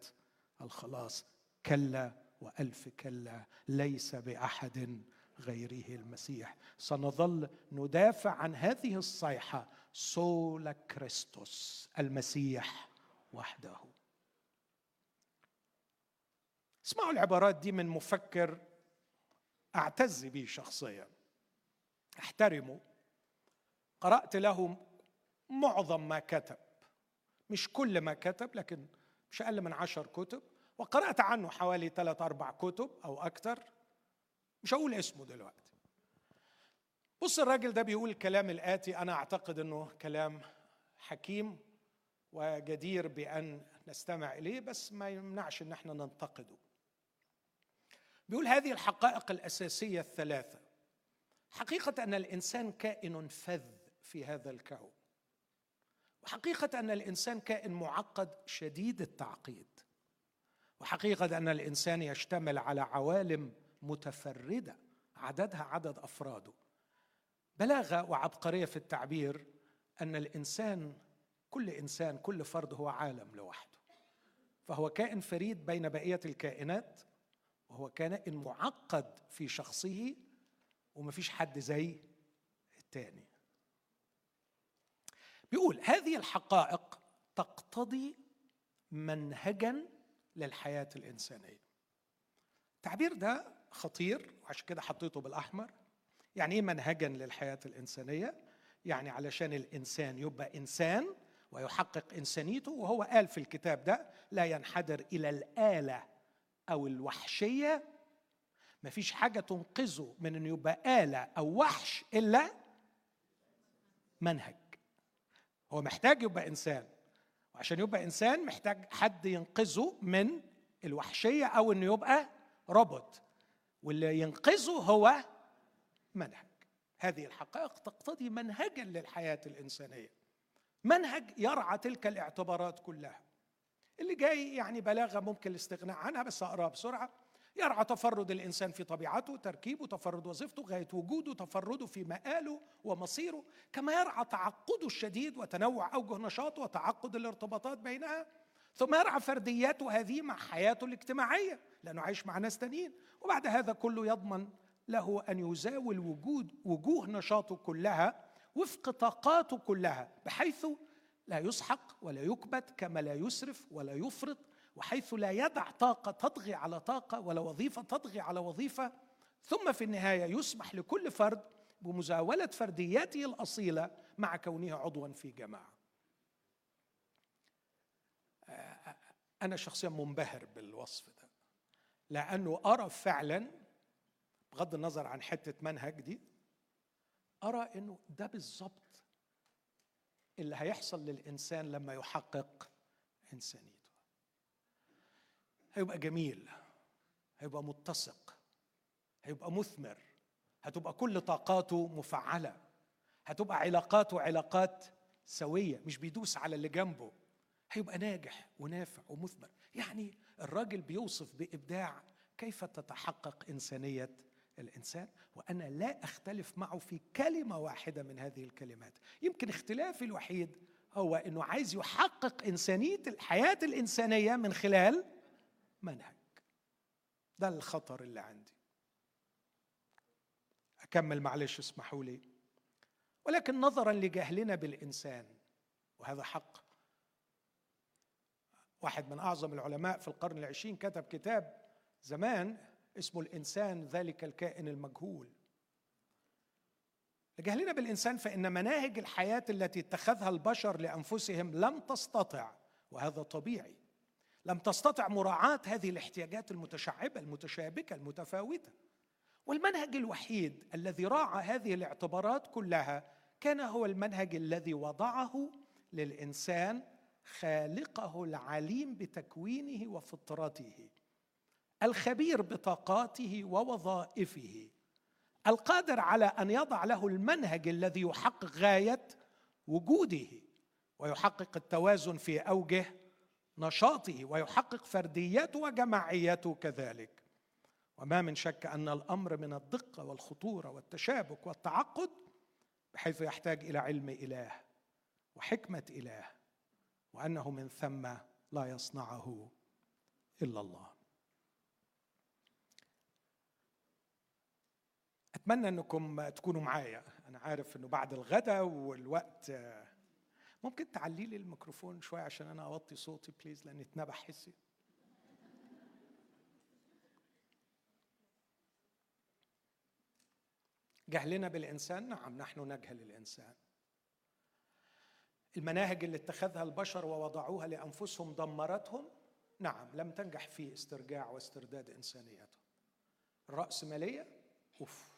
الخلاص. كلا وألف كلا ليس بأحد غيره المسيح. سنظل ندافع عن هذه الصيحة سولا كريستوس المسيح وحده. اسمعوا العبارات دي من مفكر أعتز به شخصيا. احترمه قرأت له معظم ما كتب. مش كل ما كتب لكن مش أقل من عشر كتب. وقرأت عنه حوالي ثلاث أربع كتب أو أكثر مش هقول اسمه دلوقتي. بص الراجل ده بيقول الكلام الآتي. أنا أعتقد أنه كلام حكيم وجدير بأن نستمع إليه بس ما يمنعش أن إحنا ننتقده. بيقول هذه الحقائق الأساسية الثلاثة. حقيقة أن الإنسان كائن فذ في هذا الكون. وحقيقة أن الإنسان كائن معقد شديد التعقيد. وحقيقة أن الإنسان يشتمل على عوالم متفردة عددها عدد أفراده. بلاغة وعبقرية في التعبير أن الإنسان كل إنسان كل فرد هو عالم لوحده. فهو كائن فريد بين بقية الكائنات وهو كائن معقد في شخصه ومفيش حد زي التاني. بيقول هذه الحقائق تقتضي منهجا للحياة الإنسانية. التعبير ده خطير وعشان كده حطيته بالأحمر. يعني إيه منهجا للحياة الإنسانية؟ يعني علشان الإنسان يبقى إنسان ويحقق إنسانيته وهو قال في الكتاب ده لا ينحدر إلى الآلة أو الوحشية. مفيش حاجة تنقذه من إنه يبقى آلة أو وحش إلا منهج. هو محتاج يبقى إنسان. وعشان يبقى إنسان محتاج حد ينقذه من الوحشية أو إنه يبقى روبوت. واللي ينقذه هو منهج. هذه الحقائق تقتضي منهجا للحياة الإنسانية. منهج يرعى تلك الاعتبارات كلها. اللي جاي يعني بلاغة ممكن الاستغناء عنها بس أقراها بسرعة. يرعى تفرد الإنسان في طبيعته تركيبه تفرد وظيفته غاية وجوده تفرده في مآله ومصيره كما يرعى تعقده الشديد وتنوع أوجه نشاطه وتعقد الارتباطات بينها ثم يرعى فردياته هذه مع حياته الاجتماعية لأنه عايش مع ناس تانيين وبعد هذا كله يضمن له أن يزاول وجود وجوه نشاطه كلها وفق طاقاته كلها بحيث لا يسحق ولا يكبت كما لا يسرف ولا يفرط وحيث لا يدع طاقة تطغي على طاقة ولا وظيفة تطغي على وظيفة ثم في النهاية يسمح لكل فرد بمزاولة فردياته الأصيلة مع كونه عضوا في جماعة. أنا شخصيا منبهر بالوصف ده لأنه أرى فعلا بغض النظر عن حتة منهج دي أرى إنه ده بالظبط اللي هيحصل للإنسان لما يحقق إنسانيته. هيبقى جميل هيبقى متسق هيبقى مثمر هتبقى كل طاقاته مفعلة هتبقى علاقاته علاقات سوية مش بيدوس على اللي جنبه هيبقى ناجح ونافع ومثمر. يعني الراجل بيوصف بإبداع كيف تتحقق إنسانية الإنسان وأنا لا أختلف معه في كلمة واحدة من هذه الكلمات. يمكن اختلافي الوحيد هو إنه عايز يحقق إنسانية الحياة الإنسانية من خلال منهج. ده الخطر اللي عندي. أكمل معلش اسمحوا لي. ولكن نظرا لجهلنا بالإنسان وهذا حق. واحد من أعظم العلماء في القرن العشرين كتب كتاب زمان اسمه الإنسان ذلك الكائن المجهول. لجهلنا بالإنسان فإن مناهج الحياة التي اتخذها البشر لأنفسهم لم تستطع وهذا طبيعي. لم تستطع مراعاة هذه الاحتياجات المتشعبة المتشابكة المتفاوتة. والمنهج الوحيد الذي راعى هذه الاعتبارات كلها كان هو المنهج الذي وضعه للإنسان خالقه العليم بتكوينه وفطرته الخبير بطاقاته ووظائفه القادر على أن يضع له المنهج الذي يحقق غاية وجوده ويحقق التوازن في أوجه نشاطه ويحقق فرديته وجماعيته كذلك. وما من شك أن الأمر من الدقة والخطورة والتشابك والتعقد بحيث يحتاج إلى علم إله وحكمة إله وأنه من ثم لا يصنعه إلا الله. أتمنى أنكم تكونوا معايا. أنا عارف أنه بعد الغداء والوقت ممكن تعلي لي الميكروفون شوية عشان أنا أوطي صوتي بليز لأن اتنبح حسي. جهلنا بالإنسان؟ نعم نحن نجهل الإنسان. المناهج اللي اتخذها البشر ووضعوها لأنفسهم دمرتهم؟ نعم لم تنجح في استرجاع واسترداد إنسانيتهم. الراسماليه أوف.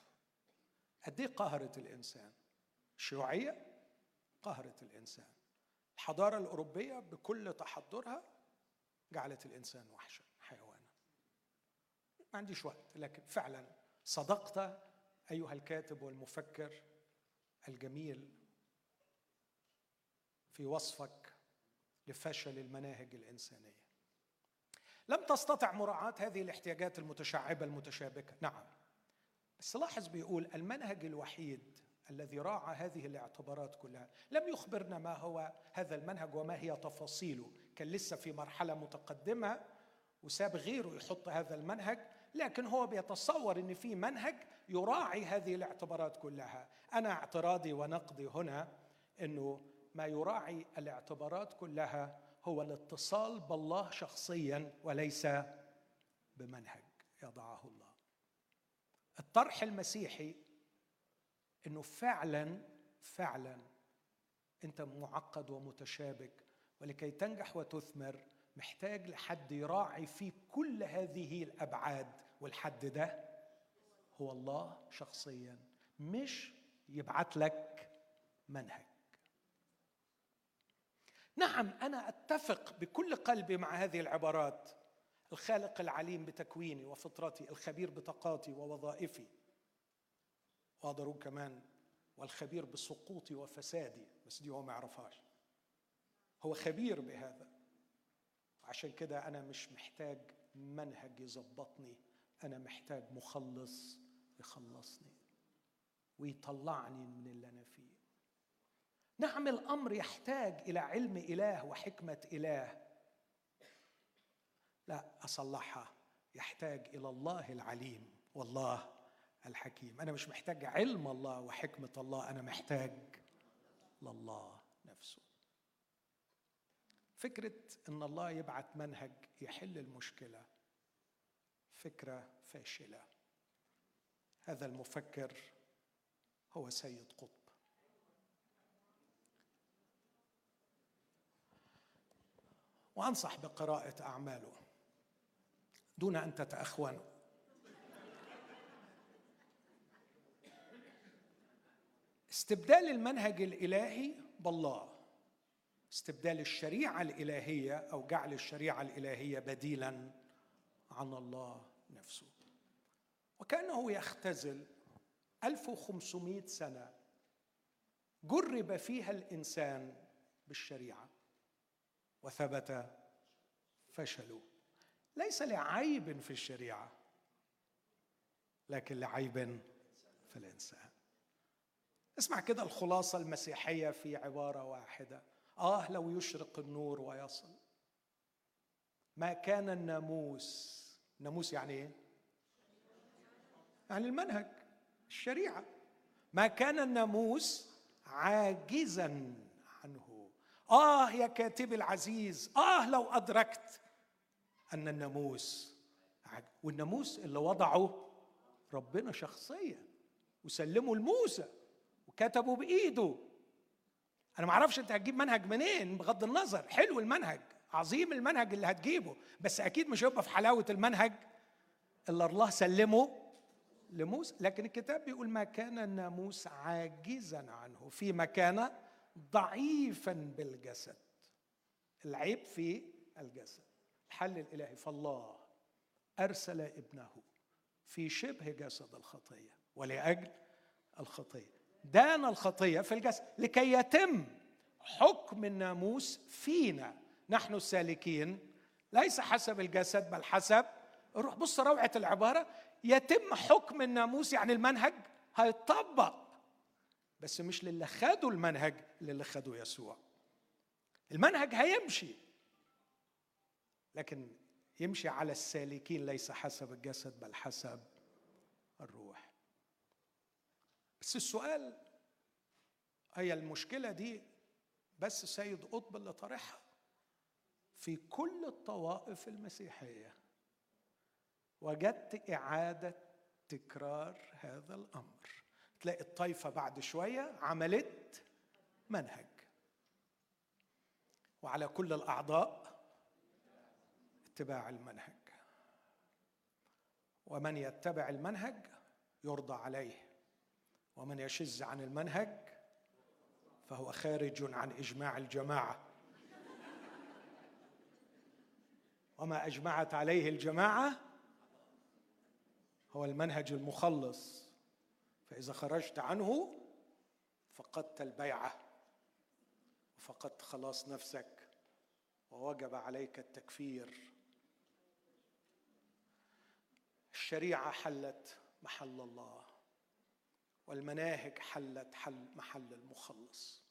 قد إيه قهرت الإنسان؟ الشيوعيه قهرت الإنسان. الحضارة الأوروبية بكل تحضرها جعلت الإنسان وحشا حيوانا. ما عنديش وقت لكن فعلا صدقت أيها الكاتب والمفكر الجميل في وصفك لفشل المناهج الإنسانية. لم تستطع مراعاة هذه الاحتياجات المتشعبة المتشابكة. نعم بس لاحظ بيقول المنهج الوحيد الذي راعى هذه الاعتبارات كلها. لم يخبرنا ما هو هذا المنهج وما هي تفاصيله. كان لسه في مرحلة متقدمة وساب غيره يحط هذا المنهج لكن هو بيتصور إن في منهج يراعي هذه الاعتبارات كلها. أنا اعتراضي ونقدي هنا إنه ما يراعي الاعتبارات كلها هو الاتصال بالله شخصيا وليس بمنهج يضعه الله. الطرح المسيحي إنه فعلا فعلا أنت معقد ومتشابك ولكي تنجح وتثمر محتاج لحد يراعي فيك كل هذه الأبعاد والحد ده هو الله شخصيا مش يبعت لك منهج. نعم أنا أتفق بكل قلبي مع هذه العبارات الخالق العليم بتكويني وفطرتي الخبير بطاقاتي ووظائفي. واقدر كمان والخبير بسقوطي وفسادي بس دي هو ما يعرفهاش. هو خبير بهذا. عشان كده أنا مش محتاج منهج يظبطني أنا محتاج مخلص يخلصني ويطلعني من اللي أنا فيه. نعم الامر يحتاج إلى علم إله وحكمة إله. لا أصلحها يحتاج إلى الله العليم والله. الحكيم. أنا مش محتاج علم الله وحكمة الله أنا محتاج لله نفسه. فكرة إن الله يبعت منهج يحل المشكلة فكرة فاشلة. هذا المفكر هو سيد قطب. وأنصح بقراءة أعماله دون أن تتاخونوا استبدال المنهج الإلهي بالله. استبدال الشريعة الإلهية أو جعل الشريعة الإلهية بديلا عن الله نفسه. وكأنه يختزل 1500 سنة جرب فيها الإنسان بالشريعة وثبت فشلوا ليس لعيب في الشريعة لكن لعيب في الإنسان. اسمع كده الخلاصة المسيحية في عبارة واحدة. آه لو يشرق النور ويصل. ما كان الناموس الناموس يعني إيه؟ يعني المنهج الشريعة. ما كان الناموس عاجزا عنه. آه يا كاتبي العزيز آه لو أدركت أن الناموس والناموس اللي وضعه ربنا شخصيا. وسلمه لموسى. كتبه بإيده. أنا ما أعرفش أنت هتجيب منهج منين بغض النظر. حلو المنهج عظيم المنهج اللي هتجيبه بس أكيد مش هيبقى في حلاوة المنهج اللي الله سلمه لموسى. لكن الكتاب بيقول ما كان الناموس عاجزا عنه فيما كان ضعيفا بالجسد. العيب في الجسد. الحل الإلهي فالله أرسل ابنه في شبه جسد الخطية ولأجل الخطية. دان الخطية في الجسد لكي يتم حكم الناموس فينا. نحن السالكين ليس حسب الجسد بل حسب الروح. بص روعة العبارة يتم حكم الناموس يعني المنهج هيطبق بس مش للي خدوا المنهج للي خدوا يسوع. المنهج هيمشي لكن يمشي على السالكين ليس حسب الجسد بل حسب الروح. بس السؤال هي المشكلة دي بس سيد قطب اللي طرحها في كل الطوائف المسيحية. وجدت إعادة تكرار هذا الأمر. تلاقي الطائفة بعد شوية عملت منهج. وعلى كل الأعضاء اتباع المنهج. ومن يتبع المنهج يرضى عليه. ومن يشز عن المنهج فهو خارج عن إجماع الجماعة. وما أجمعت عليه الجماعة هو المنهج المخلص فإذا خرجت عنه فقدت البيعة وفقدت خلاص نفسك ووجب عليك التكفير. الشريعة حلت محل الله. والمناهج حلت حل محل المخلص.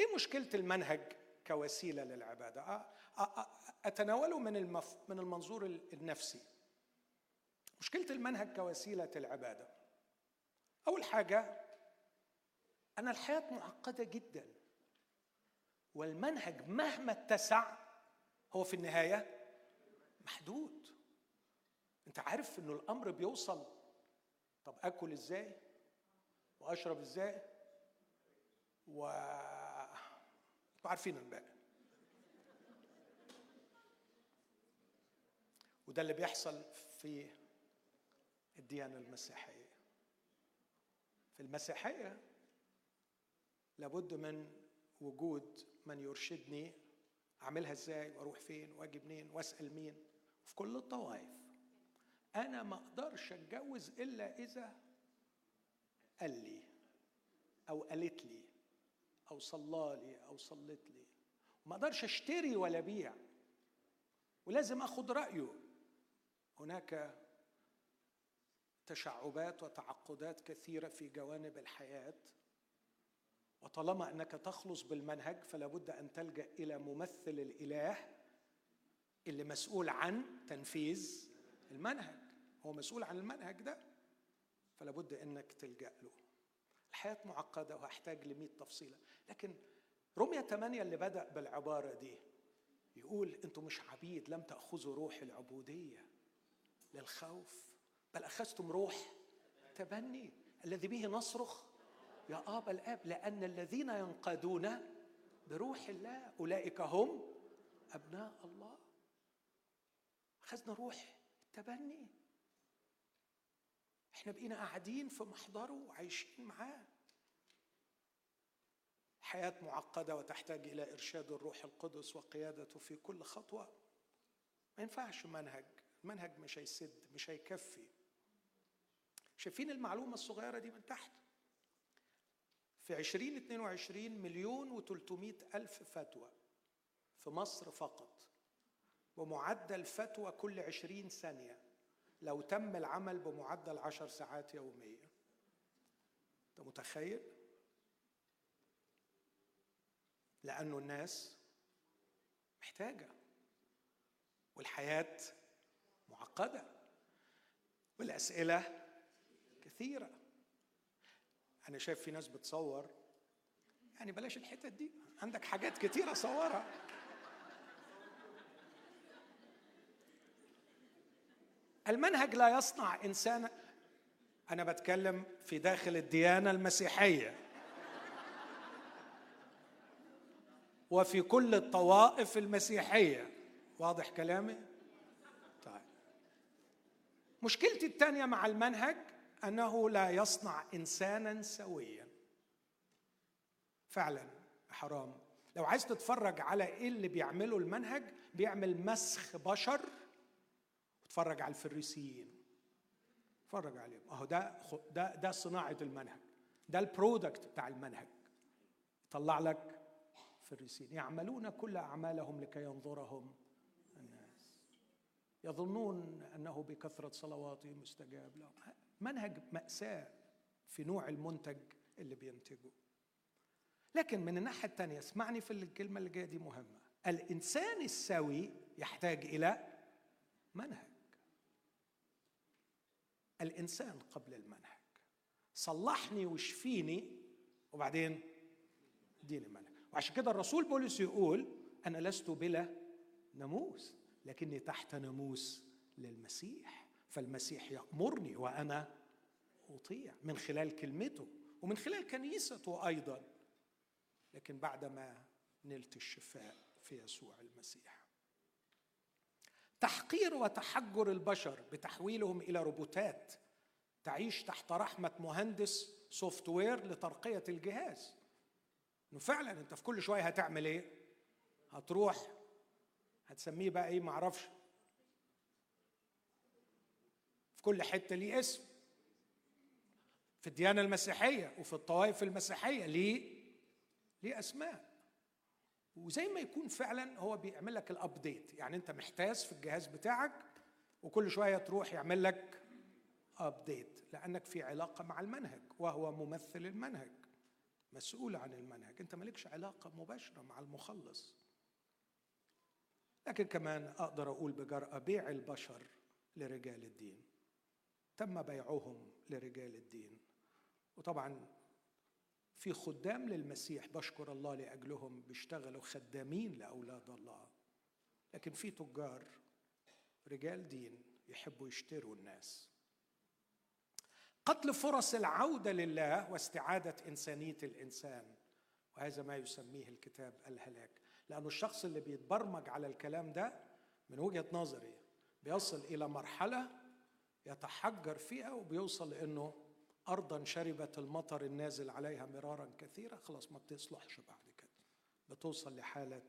إيه مشكلة المنهج كوسيلة للعبادة؟ أتناوله من المف... من المنظور النفسي. مشكلة المنهج كوسيلة العبادة. أول حاجة أن الحياة معقدة جدا. والمنهج مهما اتسع هو في النهاية محدود. أنت عارف إنه الأمر بيوصل طب آكل إزاي؟ وأشرب إزاي؟ و أنتوا عارفين الباقي. وده اللي بيحصل في الديانة المسيحية. في المسيحية لابد من وجود من يرشدني أعملها إزاي وأروح فين وأجي منين وأسأل مين؟ في كل الطوائف. أنا ما أقدرش أتجوز إلا إذا قال لي أو قالت لي أو صلى أو صلت لي. ما أقدرش أشتري ولا أبيع. ولازم آخد رأيه. هناك تشعبات وتعقدات كثيرة في جوانب الحياة. وطالما أنك تخلص بالمنهج فلا بد أن تلجأ إلى ممثل الإله اللي مسؤول عن تنفيذ المنهج. هو مسؤول عن المنهج ده فلا بد إنك تلجأ له. الحياة معقدة وهحتاج ل تفصيلة. لكن رمية 8 اللي بدأ بالعبارة دي يقول أنتم مش عبيد لم تأخذوا روح العبودية للخوف بل أخذتم روح تبني. الذي به نصرخ يا آبا الآب لأن الذين ينقادون بروح الله أولئك هم أبناء الله. أخذنا روح التبني إحنا بقينا قاعدين في محضره وعايشين معاه. حياة معقدة وتحتاج إلى إرشاد الروح القدس وقيادته في كل خطوة. ما ينفعش منهج. المنهج مش هيسد مش هيكفي. شايفين المعلومة الصغيرة دي من تحت؟ في 2022 مليون و300 ألف فتوى في مصر فقط. بمعدل فتوى كل 20 ثانية. لو تم العمل بمعدل عشر ساعات يوميا أنت متخيل؟ لأنه الناس محتاجة. والحياة معقدة. والأسئلة كثيرة. أنا شايف في ناس بتصور يعني بلاش الحتت دي. عندك حاجات كثيره صورها. المنهج لا يصنع انسانا أنا بتكلم في داخل الديانة المسيحية. وفي كل الطوائف المسيحية. واضح كلامي؟ طيب. مشكلتي الثانية مع المنهج أنه لا يصنع إنسانا سويا. فعلا حرام. لو عايز تتفرج على إيه اللي بيعمله المنهج بيعمل مسخ بشر وتفرج على الفريسيين. اتفرج عليهم. اهو ده ده ده صناعة المنهج. ده ال product بتاع المنهج. يطلع لك فريسين يعملون كل أعمالهم لكي ينظرهم الناس. يظنون أنه بكثرة صلواتهم مستجاب لهم. منهج مأساة في نوع المنتج اللي بينتجه. لكن من الناحية الثانية اسمعني في الكلمة اللي جاية دي مهمة. الإنسان السوي يحتاج إلى منهج. الإنسان قبل المنهج. صلحني واشفيني وبعدين اديني منهج وعشان كده الرسول بولس يقول أنا لست بلا ناموس لكني تحت ناموس للمسيح. فالمسيح يأمرني وأنا أطيع من خلال كلمته ومن خلال كنيسته أيضا. لكن بعدما نلت الشفاء في يسوع المسيح. تحقير وتحجر البشر بتحويلهم إلى روبوتات تعيش تحت رحمة مهندس software لترقية الجهاز. إنه فعلا أنت في كل شوية هتعمل إيه؟ هتروح هتسميه بقى إيه؟ معرفش. في كل حتة ليه اسم. في الديانة المسيحية وفي الطوائف المسيحية ليه ليه أسماء. وزي ما يكون فعلا هو بيعمل لك ال update يعني أنت محتاس في الجهاز بتاعك وكل شوية تروح يعمل لك update لأنك في علاقة مع المنهج وهو ممثل المنهج مسؤول عن المنهج. أنت مالكش علاقة مباشرة مع المخلص. لكن كمان أقدر أقول بجرأة بيع البشر لرجال الدين. تم بيعهم لرجال الدين. وطبعا في خدام للمسيح بشكر الله لأجلهم بيشتغلوا خدامين لأولاد الله. لكن في تجار رجال دين يحبوا يشتروا الناس. قتل فرص العودة لله واستعادة إنسانية الإنسان وهذا ما يسميه الكتاب الهلاك. لأن الشخص اللي بيتبرمج على الكلام ده من وجهة نظري بيصل إلى مرحلة يتحجر فيها وبيوصل لأنه أرضا شربت المطر النازل عليها مرارا كثيرا. خلاص ما بتصلحش بعد كده. بتوصل لحالة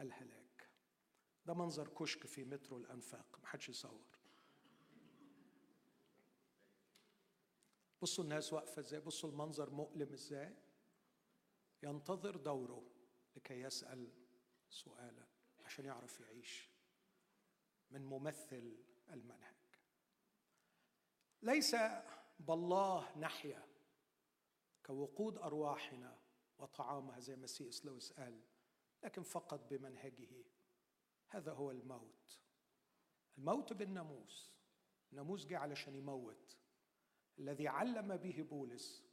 الهلاك. ده منظر كشك في مترو الأنفاق. محدش يصور. بصوا الناس واقفة إزاي. بصوا المنظر مؤلم إزاي. ينتظر دوره لكي يسأل سؤالا عشان يعرف يعيش من ممثل المنهج. ليس بالله نحيا كوقود أرواحنا وطعامها زي ما سي إس لويس قال لكن فقط بمنهجه. هذا هو الموت. الموت بالناموس. الناموس جه علشان يموت. الذي علم به بولس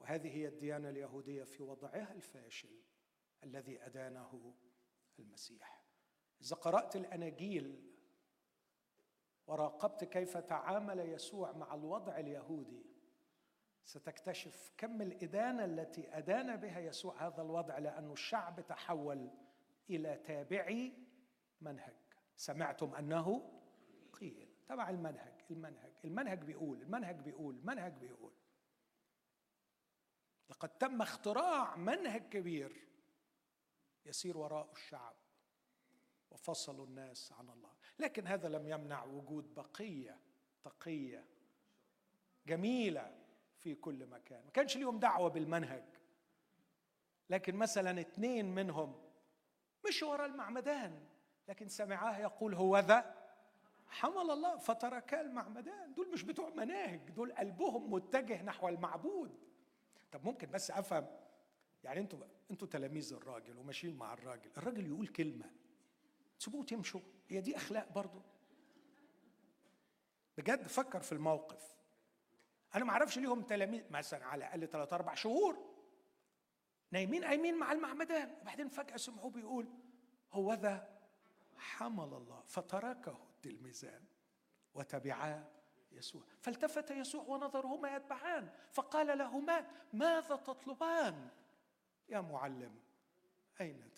وهذه هي الديانة اليهودية في وضعها الفاشل الذي أدانه المسيح. إذا قرأت الأناجيل وراقبت كيف تعامل يسوع مع الوضع اليهودي. ستكتشف كم الإدانة التي أدان بها يسوع هذا الوضع لأن الشعب تحول إلى تابعي منهج. سمعتم أنه قيل. تبع المنهج المنهج المنهج بيقول المنهج بيقول المنهج بيقول. لقد تم اختراع منهج كبير يسير وراء الشعب وفصلوا الناس عن الله. لكن هذا لم يمنع وجود بقية تقية جميلة في كل مكان. ما كانش ليهم دعوة بالمنهج. لكن مثلا اثنين منهم مش وراء المعمدان لكن سمعاه يقول هو ذا. حمل الله فتركا المعمدان. دول مش بتوع مناهج دول قلبهم متجه نحو المعبود. طب ممكن بس أفهم. يعني أنتوا أنتوا تلاميذ الراجل وماشيين مع الراجل. الراجل يقول كلمة. تسيبوه تمشوا. هي دي أخلاق برضه بجد فكر في الموقف. أنا ما أعرفش ليهم تلاميذ مثلا على الأقل ثلاث أربع شهور. نايمين قايمين مع المعمدان وبعدين فجأة سمعوه بيقول هو ذا حمل الله. فتركه التلميذان وتبعا يسوع. فالتفت يسوع ونظرهما يتبعان. فقال لهما ماذا تطلبان يا معلم؟ أين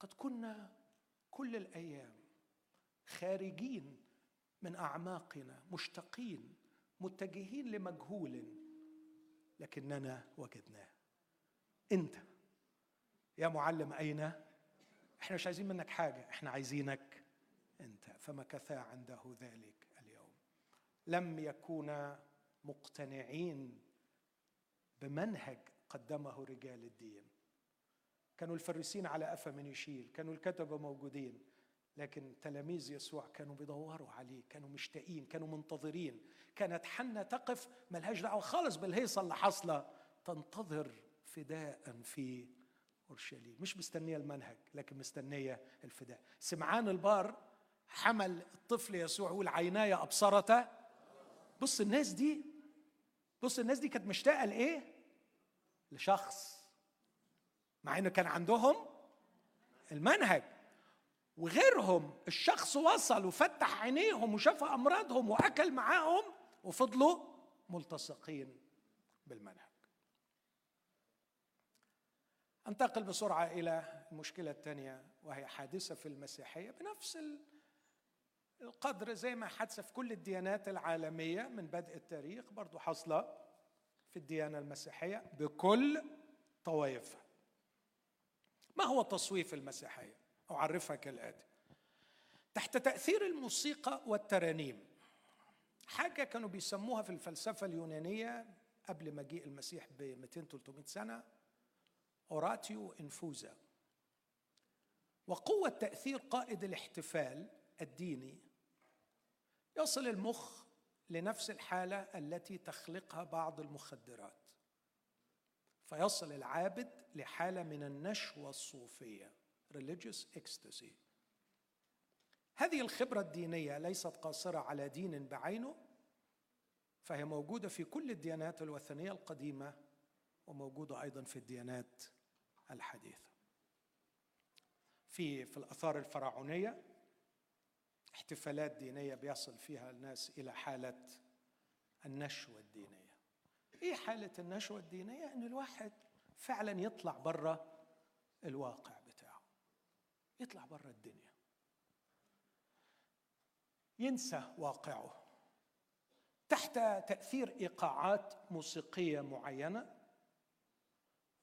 لقد كنا كل الأيام خارجين من أعماقنا مشتاقين متجهين لمجهول لكننا وجدناه. أنت يا معلم أين؟ إحنا مش عايزين منك حاجة إحنا عايزينك أنت. فمكثا عنده ذلك اليوم. لم يكونا مقتنعين بمنهج قدمه رجال الدين. كانوا الفريسين على قفا من يشيل كانوا الكتبة موجودين لكن تلاميذ يسوع كانوا بيدوروا عليه كانوا مشتاقين كانوا منتظرين. كانت حنة تقف ملهاش دعوة خالص بالهيصة اللي حاصلة. تنتظر فداء في أورشليم. مش مستنية المنهج لكن مستنية الفداء. سمعان البار حمل الطفل يسوع يقول عيناي أبصرتا بص الناس دي بص الناس دي كانت مشتاقة لإيه؟ لشخص. مع إنه كان عندهم المنهج. وغيرهم الشخص وصل وفتح عينيهم وشاف أمراضهم وأكل معاهم وفضلوا ملتصقين بالمنهج. أنتقل بسرعة إلى المشكلة الثانية وهي حادثة في المسيحية بنفس القدر زي ما حادثه في كل الديانات العالمية من بدء التاريخ برضو حاصلة في الديانة المسيحية بكل طوائفها. ما هو تصويف المسيحية؟ أعرفها كالآتي. تحت تأثير الموسيقى والترانيم حاجة كانوا بيسموها في الفلسفة اليونانية قبل مجيء المسيح ب 200 300 سنة أوراتيو إنفوزا. وقوة تأثير قائد الاحتفال الديني يصل المخ لنفس الحالة التي تخلقها بعض المخدرات. فيصل العابد لحالة من النشوة الصوفية religious ecstasy. هذه الخبرة الدينية ليست قاصرة على دين بعينه فهي موجودة في كل الديانات الوثنية القديمة وموجودة أيضا في الديانات الحديثة. في في الآثار الفرعونية احتفالات دينية بيصل فيها الناس إلى حالة النشوة الدينية. إيه حالة النشوة الدينية؟ إن الواحد فعلا يطلع بره الواقع يطلع بره الدنيا. ينسى واقعه. تحت تأثير إيقاعات موسيقية معينة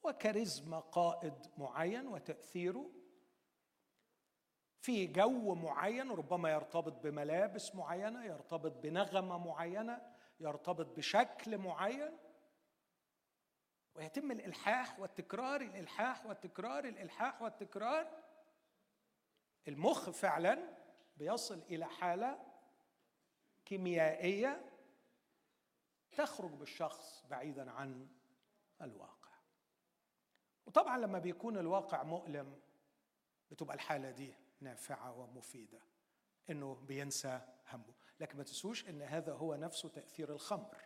وكاريزما قائد معين وتأثيره في جو معين ربما يرتبط بملابس معينة يرتبط بنغمة معينة يرتبط بشكل معين ويتم الإلحاح والتكرار الإلحاح والتكرار الإلحاح والتكرار. المخ فعلا بيصل إلى حالة كيميائية تخرج بالشخص بعيدا عن الواقع. وطبعا لما بيكون الواقع مؤلم بتبقى الحالة دي نافعة ومفيدة إنه بينسى همه. لكن ما تنسوش إن هذا هو نفسه تأثير الخمر.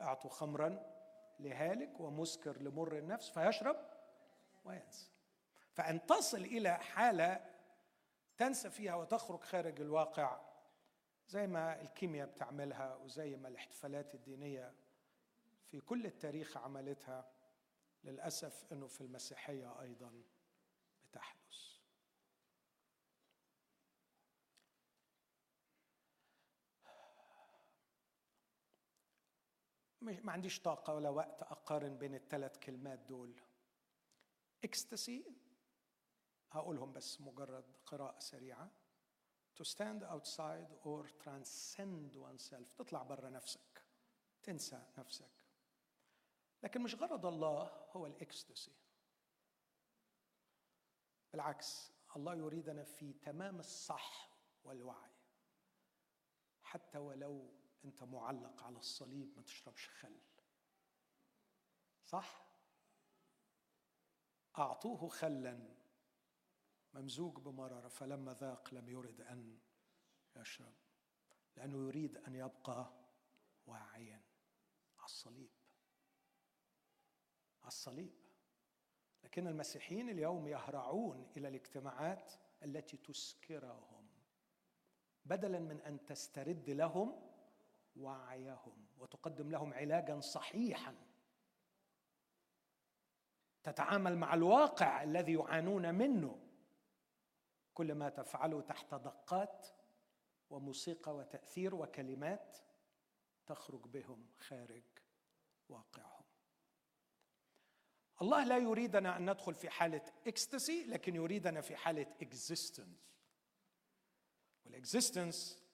أعطوا خمرا لهالك ومسكر لمر النفس فيشرب وينسى. فأن تصل إلى حالة تنسى فيها وتخرج خارج الواقع زي ما الكيمياء بتعملها وزي ما الاحتفالات الدينية في كل التاريخ عملتها للأسف إنه في المسيحية أيضا بتحدث. ما عنديش طاقة ولا وقت أقارن بين الثلاث كلمات دول. اكستسي هقولهم بس مجرد قراءة سريعة. To stand outside or transcend oneself تطلع برا نفسك تنسى نفسك. لكن مش غرض الله هو الاكستسي بالعكس الله يريدنا في تمام الصح والوعي. حتى ولو انت معلق على الصليب ما تشربش خل. صح؟ أعطوه خلا. ممزوج بمرارة. فلما ذاق لم يرد أن يشرب لأنه يريد أن يبقى واعيا. على الصليب. على الصليب. لكن المسيحيين اليوم يهرعون إلى الاجتماعات التي تسكرهم. بدلا من أن تسترد لهم وعيهم وتقدم لهم علاجا صحيحا. تتعامل مع الواقع الذي يعانون منه. كل ما تفعله تحت دقات وموسيقى وتأثير وكلمات تخرج بهم خارج واقعهم. الله لا يريدنا أن ندخل في حالة اكستسي لكن يريدنا في حالة existence وال existence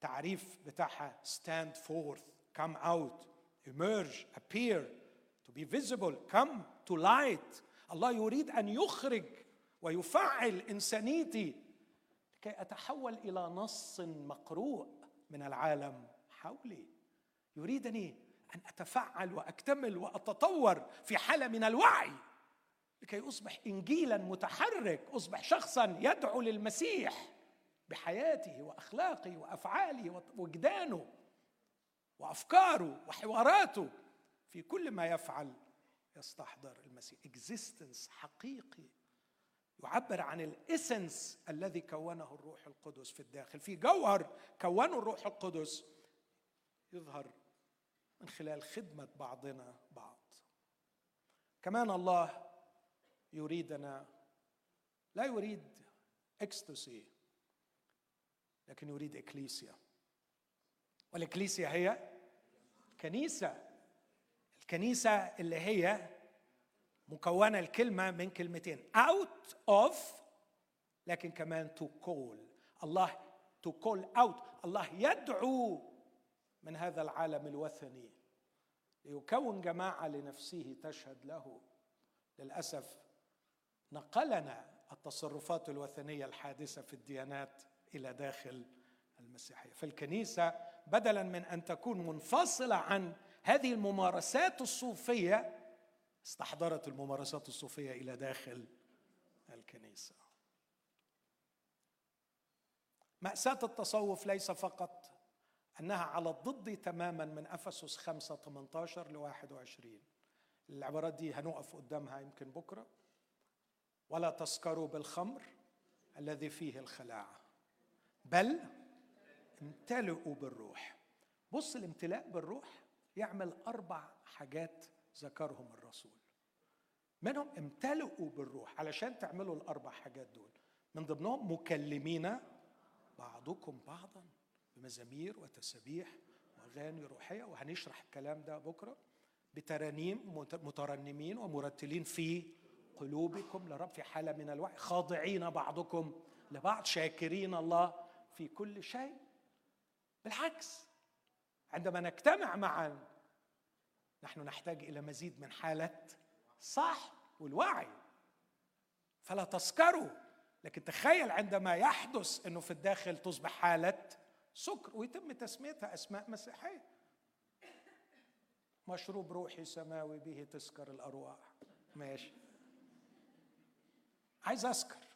تعريف بتاعها stand forth come out emerge appear to be visible come to light. الله يريد ان يخرج ويفعل انسانيتي لكي اتحول إلى نص مقروء من العالم حولي يريدني ان اتفعل واكتمل واتطور في حاله من الوعي لكي اصبح انجيلا متحرك اصبح شخصا يدعو للمسيح بحياته وأخلاقه وأفعاله ووجدانه وأفكاره وحواراته في كل ما يفعل يستحضر المسيح. existence حقيقي يعبر عن ال essence الذي كونه الروح القدس في الداخل. في جوهر كونه الروح القدس يظهر من خلال خدمة بعضنا بعض. كمان الله يريدنا لا يريد اكستسي لكن يريد إكليسيا. والإكليسيا هي كنيسة. الكنيسة اللي هي مكونة الكلمة من كلمتين. Out of لكن كمان to call. الله to call out. الله يدعو من هذا العالم الوثني. ليكون جماعة لنفسه تشهد له. للأسف نقلنا التصرفات الوثنية الحادثة في الديانات إلى داخل المسيحية. فالكنيسة بدلا من أن تكون منفصلة عن هذه الممارسات الصوفية استحضرت الممارسات الصوفية إلى داخل الكنيسة. مأساة التصوف ليس فقط أنها على الضد تماما من أفسس 5 18 ل 21 العبارات دي هنقف قدامها يمكن بكرة. ولا تسكروا بالخمر الذي فيه الخلاعة. بل امتلئوا بالروح. بص الامتلاء بالروح يعمل أربع حاجات ذكرهم الرسول. منهم امتلئوا بالروح علشان تعملوا الأربع حاجات دول. من ضمنهم مكلمين بعضكم بعضا بمزامير وتسابيح وأغاني روحية. وهنشرح الكلام ده بكرة بترانيم مترنمين ومرتلين في قلوبكم لرب في حالة من الوعي. خاضعين بعضكم لبعض شاكرين الله في كل شيء. بالعكس عندما نجتمع معا نحن نحتاج إلى مزيد من حالة صح والوعي. فلا تسكروا لكن تخيل عندما يحدث إنه في الداخل تصبح حالة سكر ويتم تسميتها أسماء مسيحية. مشروب روحي سماوي به تسكر الأرواح. ماشي. عايز أسكر.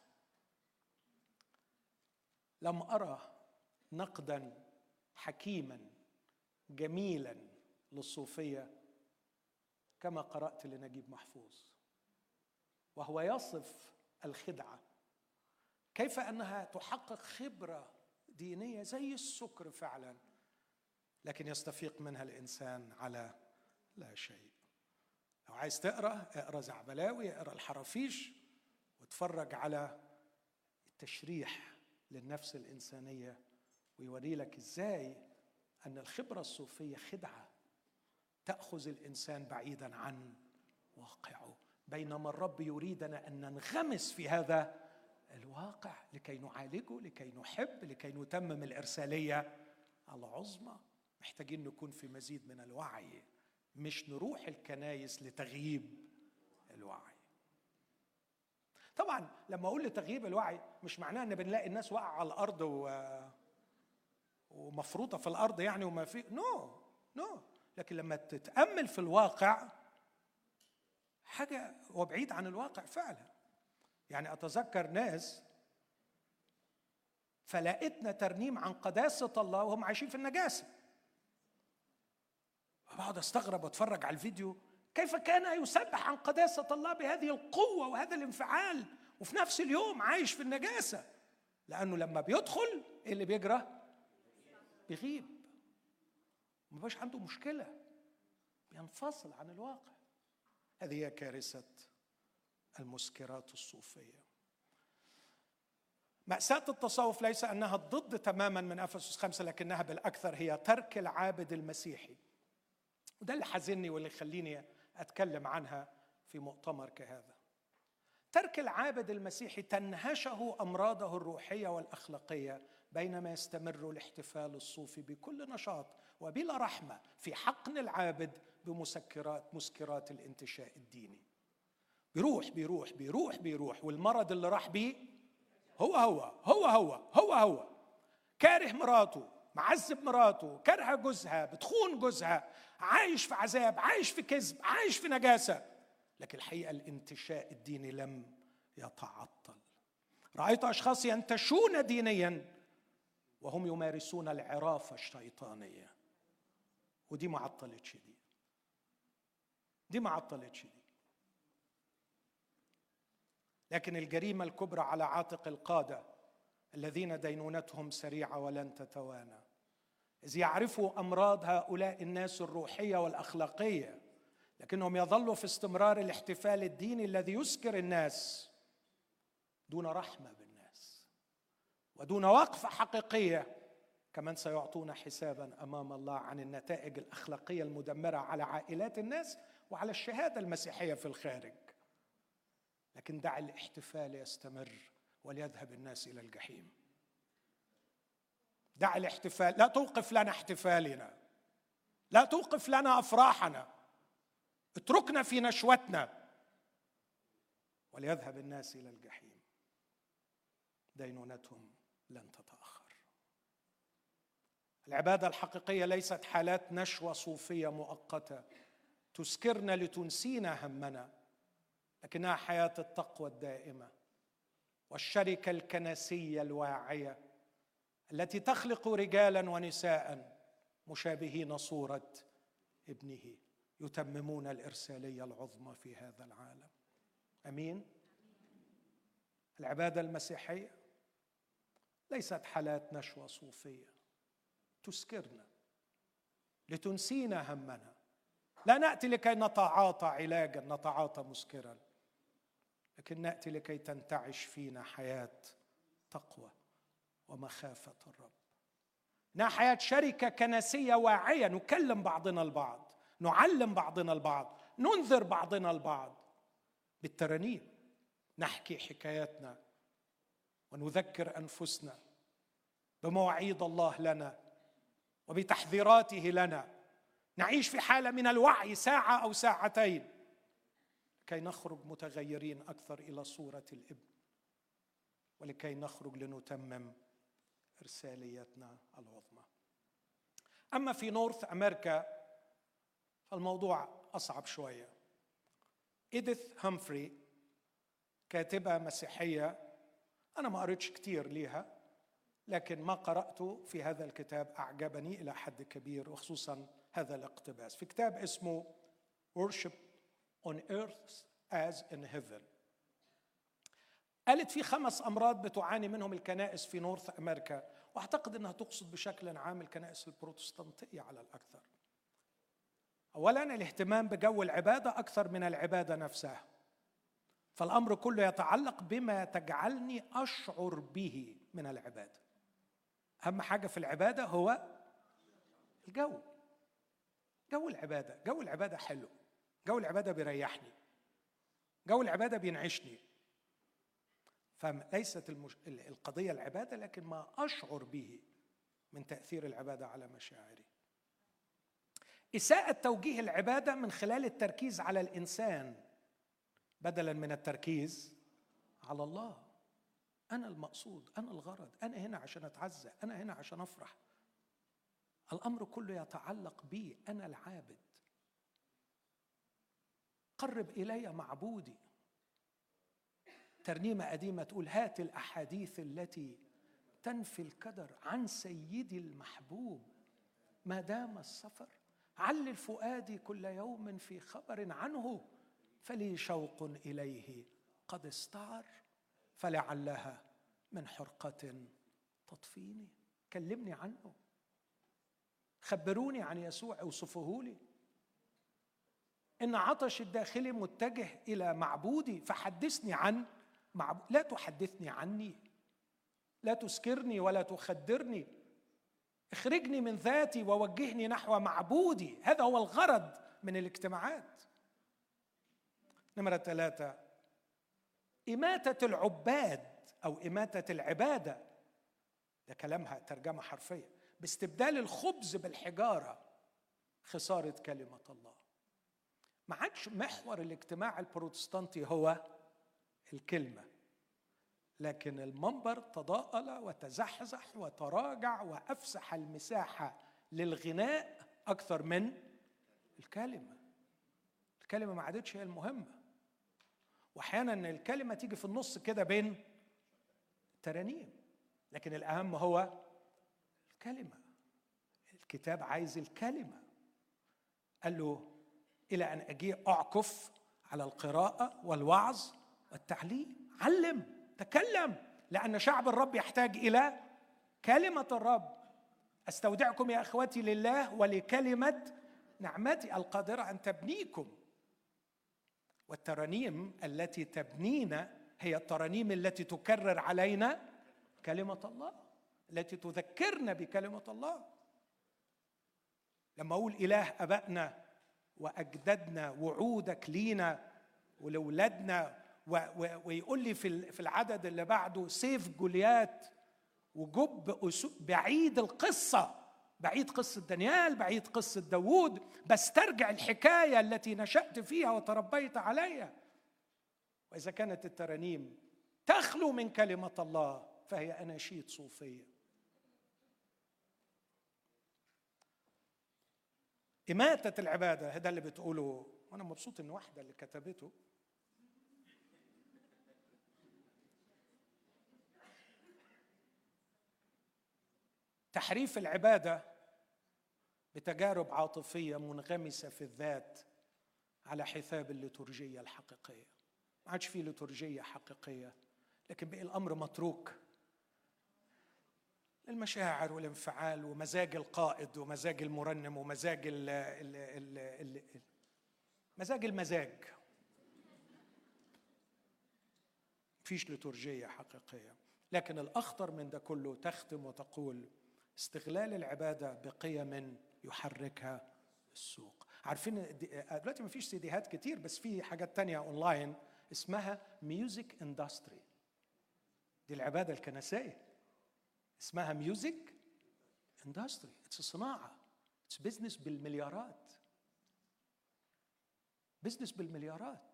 لم أرى نقدا حكيما جميلا للصوفية كما قرأت لنجيب محفوظ. وهو يصف الخدعة. كيف أنها تحقق خبرة دينية زي السكر فعلا لكن يستفيق منها الإنسان على لا شيء. لو عايز تقرأ اقرأ زعبلاوي اقرأ الحرافيش واتفرج على التشريح للنفس الإنسانية ويوري لك إزاي أن الخبرة الصوفية خدعة تأخذ الإنسان بعيدا عن واقعه. بينما الرب يريدنا أن ننغمس في هذا الواقع لكي نعالجه لكي نحب لكي نتمم الإرسالية العظمى. محتاجين نكون في مزيد من الوعي مش نروح الكنايس لتغييب الوعي. طبعا لما أقول لتغييب الوعي مش معناه إن بنلاقي الناس واقعة على الأرض و... ومفروطة في الأرض يعني وما في نو no. نو no. لكن لما تتأمل في الواقع حاجة وبعيد عن الواقع فعلا يعني أتذكر ناس فلقيتنا ترنيم عن قداسة الله وهم عايشين في النجاسة بقعد أستغرب وأتفرج على الفيديو كيف كان يسبح عن قداسة الله بهذه القوة وهذا الانفعال وفي نفس اليوم عايش في النجاسة؟ لأنه لما بيدخل إيه اللي بيجرى؟ بيغيب. ما بقاش عنده مشكلة. بينفصل عن الواقع. هذه هي كارثة المسكرات الصوفية. مأساة التصوف ليس أنها ضد تماما من أفسس خمسة لكنها بالأكثر هي ترك العابد المسيحي. وده اللي حزني واللي يخليني أتكلم عنها في مؤتمر كهذا. ترك العابد المسيحي تنهشه أمراضه الروحية والأخلاقية بينما يستمر الاحتفال الصوفي بكل نشاط وبلا رحمة في حقن العابد بمسكرات مسكرات الانتشاء الديني. بيروح بيروح بيروح بيروح والمرض اللي راح بيه هو هو هو هو هو هو. كاره مراته معذب مراته كارهه جوزها بتخون جوزها عايش في عذاب عايش في كذب عايش في نجاسة. لكن الحقيقة الانتشاء الديني لم يتعطل. رأيت أشخاص ينتشون دينيا وهم يمارسون العرافه الشيطانية. ودي ما عطلتش دي دي ما عطلتش دي لكن الجريمة الكبرى على عاتق القادة الذين دينونتهم سريعة ولن تتوانى. إذ يعرفوا أمراض هؤلاء الناس الروحية والأخلاقية لكنهم يظلوا في استمرار الاحتفال الديني الذي يسكر الناس دون رحمة بالناس ودون وقفه حقيقية كمان سيعطون حسابا أمام الله عن النتائج الأخلاقية المدمرة على عائلات الناس وعلى الشهادة المسيحية في الخارج. لكن دع الاحتفال يستمر وليذهب الناس إلى الجحيم. دع الاحتفال لا توقف لنا احتفالنا. لا توقف لنا أفراحنا. اتركنا في نشوتنا. وليذهب الناس إلى الجحيم. دينونتهم لن تتأخر. العبادة الحقيقية ليست حالات نشوة صوفية مؤقتة. تسكرنا لتنسينا همنا لكنها حياة التقوى الدائمة. والشركة الكنسية الواعية التي تخلق رجالا ونساء مشابهين صورة ابنه يتممون الإرسالية العظمى في هذا العالم. أمين؟ العبادة المسيحية ليست حالات نشوة صوفية. تسكرنا لتنسينا همنا. لا نأتي لكي نتعاطى علاجا نتعاطى مسكرا لكن نأتي لكي تنتعش فينا حياة تقوى. ومخافة الرب. إنها حياة شركة كنسية واعية. نكلم بعضنا البعض. نعلم بعضنا البعض. ننذر بعضنا البعض. بالترانيم نحكي حكاياتنا ونذكر أنفسنا بمواعيد الله لنا وبتحذيراته لنا. نعيش في حالة من الوعي ساعة أو ساعتين كي نخرج متغيرين أكثر إلى صورة الإبن ولكي نخرج لنتمم ارساليتنا العظمى. أما في نورث أمريكا فالموضوع أصعب شوية. إيديث همفري كاتبة مسيحية أنا ما قريتش كتير ليها لكن ما قراته في هذا الكتاب أعجبني إلى حد كبير وخصوصا هذا الاقتباس. في كتاب اسمه Worship on earth as in heaven. قالت في خمس أمراض بتعاني منهم الكنائس في نورث أمريكا وأعتقد إنها تقصد بشكل عام الكنائس البروتستانتية على الأكثر. اولا الاهتمام بجو العبادة أكثر من العبادة نفسها. فالأمر كله يتعلق بما تجعلني أشعر به من العبادة. أهم حاجة في العبادة هو الجو. جو العبادة جو العبادة حلو. جو العبادة بيريحني. جو العبادة بينعشني. فليست المش... القضية العبادة لكن ما أشعر به من تأثير العبادة على مشاعري. إساءة توجيه العبادة من خلال التركيز على الإنسان بدلا من التركيز على الله. أنا المقصود أنا الغرض أنا هنا عشان أتعزى أنا هنا عشان أفرح. الأمر كله يتعلق بي أنا العابد. قرب إلي معبودي. ترنيمة قديمة تقول هات الأحاديث التي تنفي الكدر عن سيدي المحبوب. ما دام السفر علل فؤادي كل يوم في خبر عنه فلي شوق إليه. قد استعر فلعلها من حرقة تطفيني. كلمني عنه. خبروني عن يسوع اوصفوه لي. إن عطش الداخلي متجه إلى معبودي فحدثني عن معبود لا تحدثني عني لا تسكرني ولا تخدرني. اخرجني من ذاتي ووجهني نحو معبودي. هذا هو الغرض من الاجتماعات. نمرة ثلاثة. إماتة العباد أو إماتة العبادة. ده كلامها ترجمة حرفية. باستبدال الخبز بالحجارة خسارة كلمة الله. ما عادش محور الاجتماع البروتستانتي هو الكلمة. لكن المنبر تضاءل وتزحزح وتراجع وأفسح المساحة للغناء أكثر من الكلمة. الكلمة ما عادتش هي المهمة. وأحيانا الكلمة تيجي في النص كده بين الترانيم لكن الأهم هو الكلمة. الكتاب عايز الكلمة. قال له إلى أن أجيء أعكف على القراءة والوعظ والتعليم علم. تكلم. لأن شعب الرب يحتاج إلى كلمة الرب. أستودعكم يا اخوتي لله ولكلمة نعمتي القادرة أن تبنيكم. والترانيم التي تبنينا هي الترانيم التي تكرر علينا كلمة الله التي تذكرنا بكلمة الله. لما أقول إله أبائنا وأجدادنا وعودك لينا ولولادنا ويقول لي في العدد اللي بعده سيف جوليات وجب بعيد القصة بعيد قصة دانيال بعيد قصة داوود بسترجع الحكاية التي نشأت فيها وتربيت عليها. وإذا كانت الترانيم تخلو من كلمة الله فهي أناشيد صوفية. إماتة العبادة هذا اللي بتقوله. وأنا مبسوط إن واحدة اللي كتبته تحريف العبادة بتجارب عاطفية منغمسة في الذات على حساب الليتورجية الحقيقية. ما عادش في ليتورجية حقيقية لكن بقي الأمر متروك. المشاعر والانفعال ومزاج القائد ومزاج المرنم ومزاج ال ال ال ال مزاج المزاج. فيش ليتورجية حقيقية. لكن الأخطر من ده كله تختم وتقول استغلال العبادة بقيم يحركها السوق. عارفين دلوقتي ما فيش سيديهات كتير بس في حاجات تانية اونلاين اسمها music industry دي العبادة الكنسية. اسمها music industry it's صناعة. It's business بالمليارات. business بالمليارات.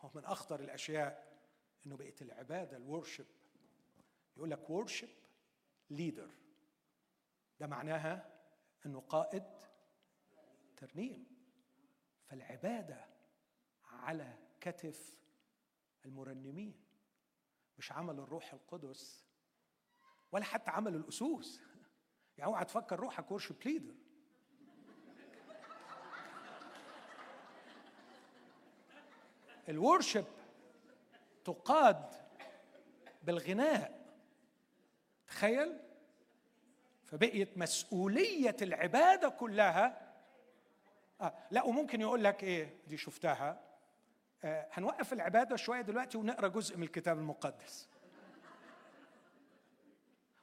هو من أخطر الأشياء إنه بقت العبادة ال worship يقول لك worship leader. ده معناها إنه قائد ترنيم. فالعبادة على كتف المرنمين مش عمل الروح القدس ولا حتى عمل الأسوس. (laughs) يعني اوعى تفكر روحك ورشب ليدر الورشب تقاد بالغناء. تخيل؟ فبقيت مسؤولية العبادة كلها. آه لا وممكن يقول لك إيه؟ دي شفتها. آه هنوقف العبادة شوية دلوقتي ونقرأ جزء من الكتاب المقدس.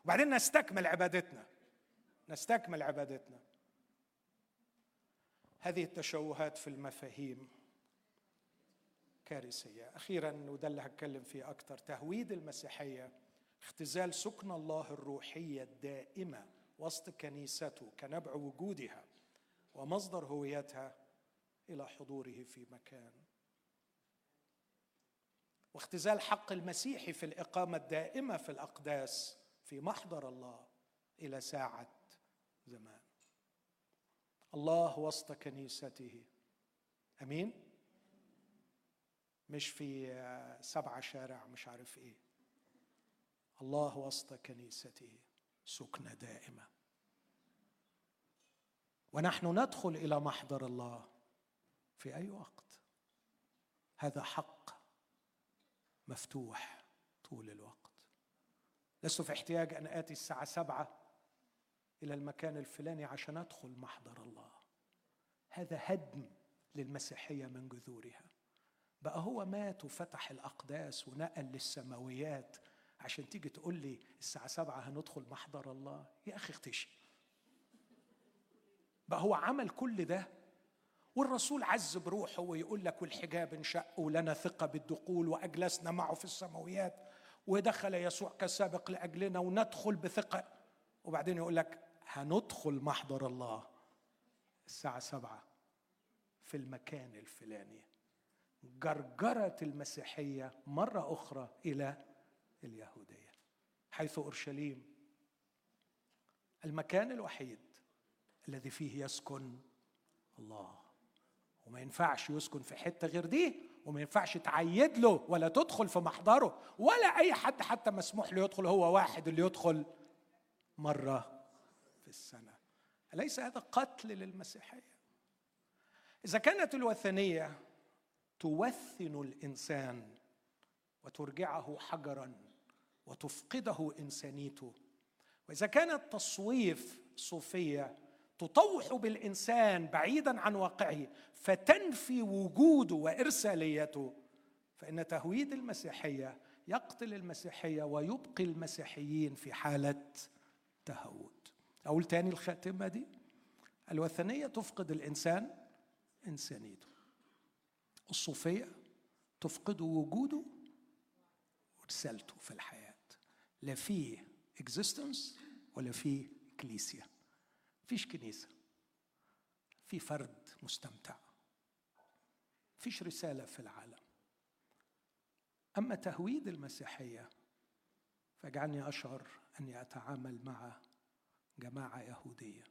وبعدين نستكمل عبادتنا. نستكمل عبادتنا. هذه التشوهات في المفاهيم كارثية. أخيرا وده اللي هتكلم فيه أكتر تهويد المسيحية. اختزال سكن الله الروحية الدائمة وسط كنيسته كنبع وجودها ومصدر هويتها إلى حضوره في مكان. واختزال حق المسيح في الإقامة الدائمة في الأقداس في محضر الله إلى ساعة زمان. الله وسط كنيسته. أمين؟ مش في سبعة شارع مش عارف إيه. الله وسط كنيسته سكنة دائمة ونحن ندخل إلى محضر الله في أي وقت. هذا حق مفتوح طول الوقت. لست في احتياج أن آتي الساعة سبعة إلى المكان الفلاني عشان أدخل محضر الله. هذا هدم للمسيحية من جذورها. بقى هو مات وفتح الأقداس ونقل للسماويات عشان تيجي تقول لي الساعة سبعة هندخل محضر الله؟ يا أخي اختشي. بقى هو عمل كل ده والرسول عز بروحه ويقول لك والحجاب انشق ولنا ثقة بالدخول وأجلسنا معه في السماويات ودخل يسوع كسابق لأجلنا وندخل بثقة. وبعدين يقول لك هندخل محضر الله الساعة سبعة في المكان الفلاني. جرجرة المسيحية مرة أخرى إلى اليهودية حيث أورشليم المكان الوحيد الذي فيه يسكن الله. وما ينفعش يسكن في حتة غير دي وما ينفعش تعيد له ولا تدخل في محضره ولا أي حد حتى مسموح له يدخل هو واحد اللي يدخل مرة في السنة. أليس هذا قتل للمسيحية؟ إذا كانت الوثنية توثن الإنسان وترجعه حجرا وتفقده إنسانيته. وإذا كان التصويف صوفية تطوح بالإنسان بعيدا عن واقعه فتنفي وجوده وإرساليته فإن تهويد المسيحية يقتل المسيحية ويبقي المسيحيين في حالة تهود أقول تاني الخاتمة دي. الوثنية تفقد الإنسان إنسانيته. الصوفية تفقد وجوده ورسالته في الحياة. لا فيه اكزيستنس ولا فيه كليسيا فيش كنيسة. في فرد مستمتع. فيش رسالة في العالم. أما تهويد المسيحية فاجعلني أشعر أني أتعامل مع جماعة يهودية.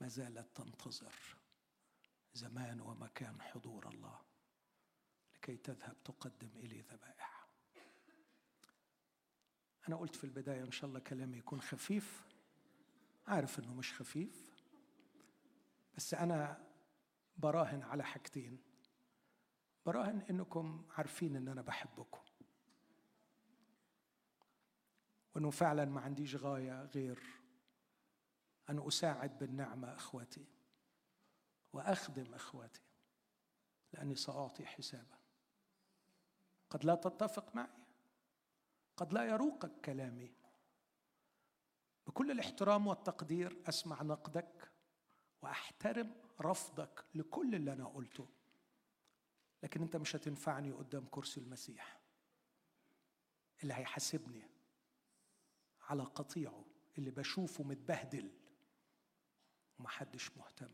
ما زالت تنتظر زمان ومكان حضور الله لكي تذهب تقدم إلي ذبائح. أنا قلت في البداية إن شاء الله كلامي يكون خفيف. عارف إنه مش خفيف. بس أنا براهن على حاجتين. براهن إنكم عارفين إن أنا بحبكم. وإنه فعلا ما عنديش غاية غير أن أساعد بالنعمة اخوتي وأخدم اخوتي لأني سأعطي حسابا. قد لا تتفق معي؟ قد لا يروقك كلامي. بكل الاحترام والتقدير أسمع نقدك وأحترم رفضك لكل اللي أنا قلته. لكن أنت مش هتنفعني قدام كرسي المسيح. اللي هيحاسبني على قطيعه اللي بشوفه متبهدل. ومحدش مهتم.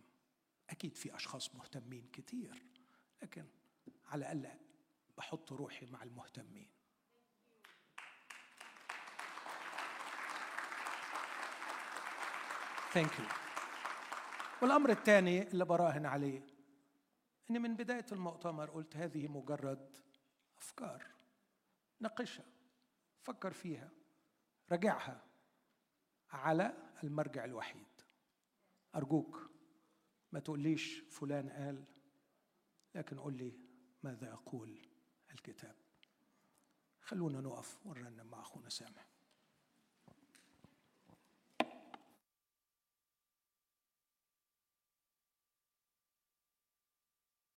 أكيد في أشخاص مهتمين كتير لكن على الأقل بحط روحي مع المهتمين. ثانك يو والأمر الثاني اللي براهن عليه إني من بداية المؤتمر قلت هذه مجرد أفكار ناقشها فكر فيها راجعها على المرجع الوحيد. أرجوك ما تقوليش فلان قال لكن قل لي ماذا يقول الكتاب. خلونا نقف ونرنم مع أخونا سامح.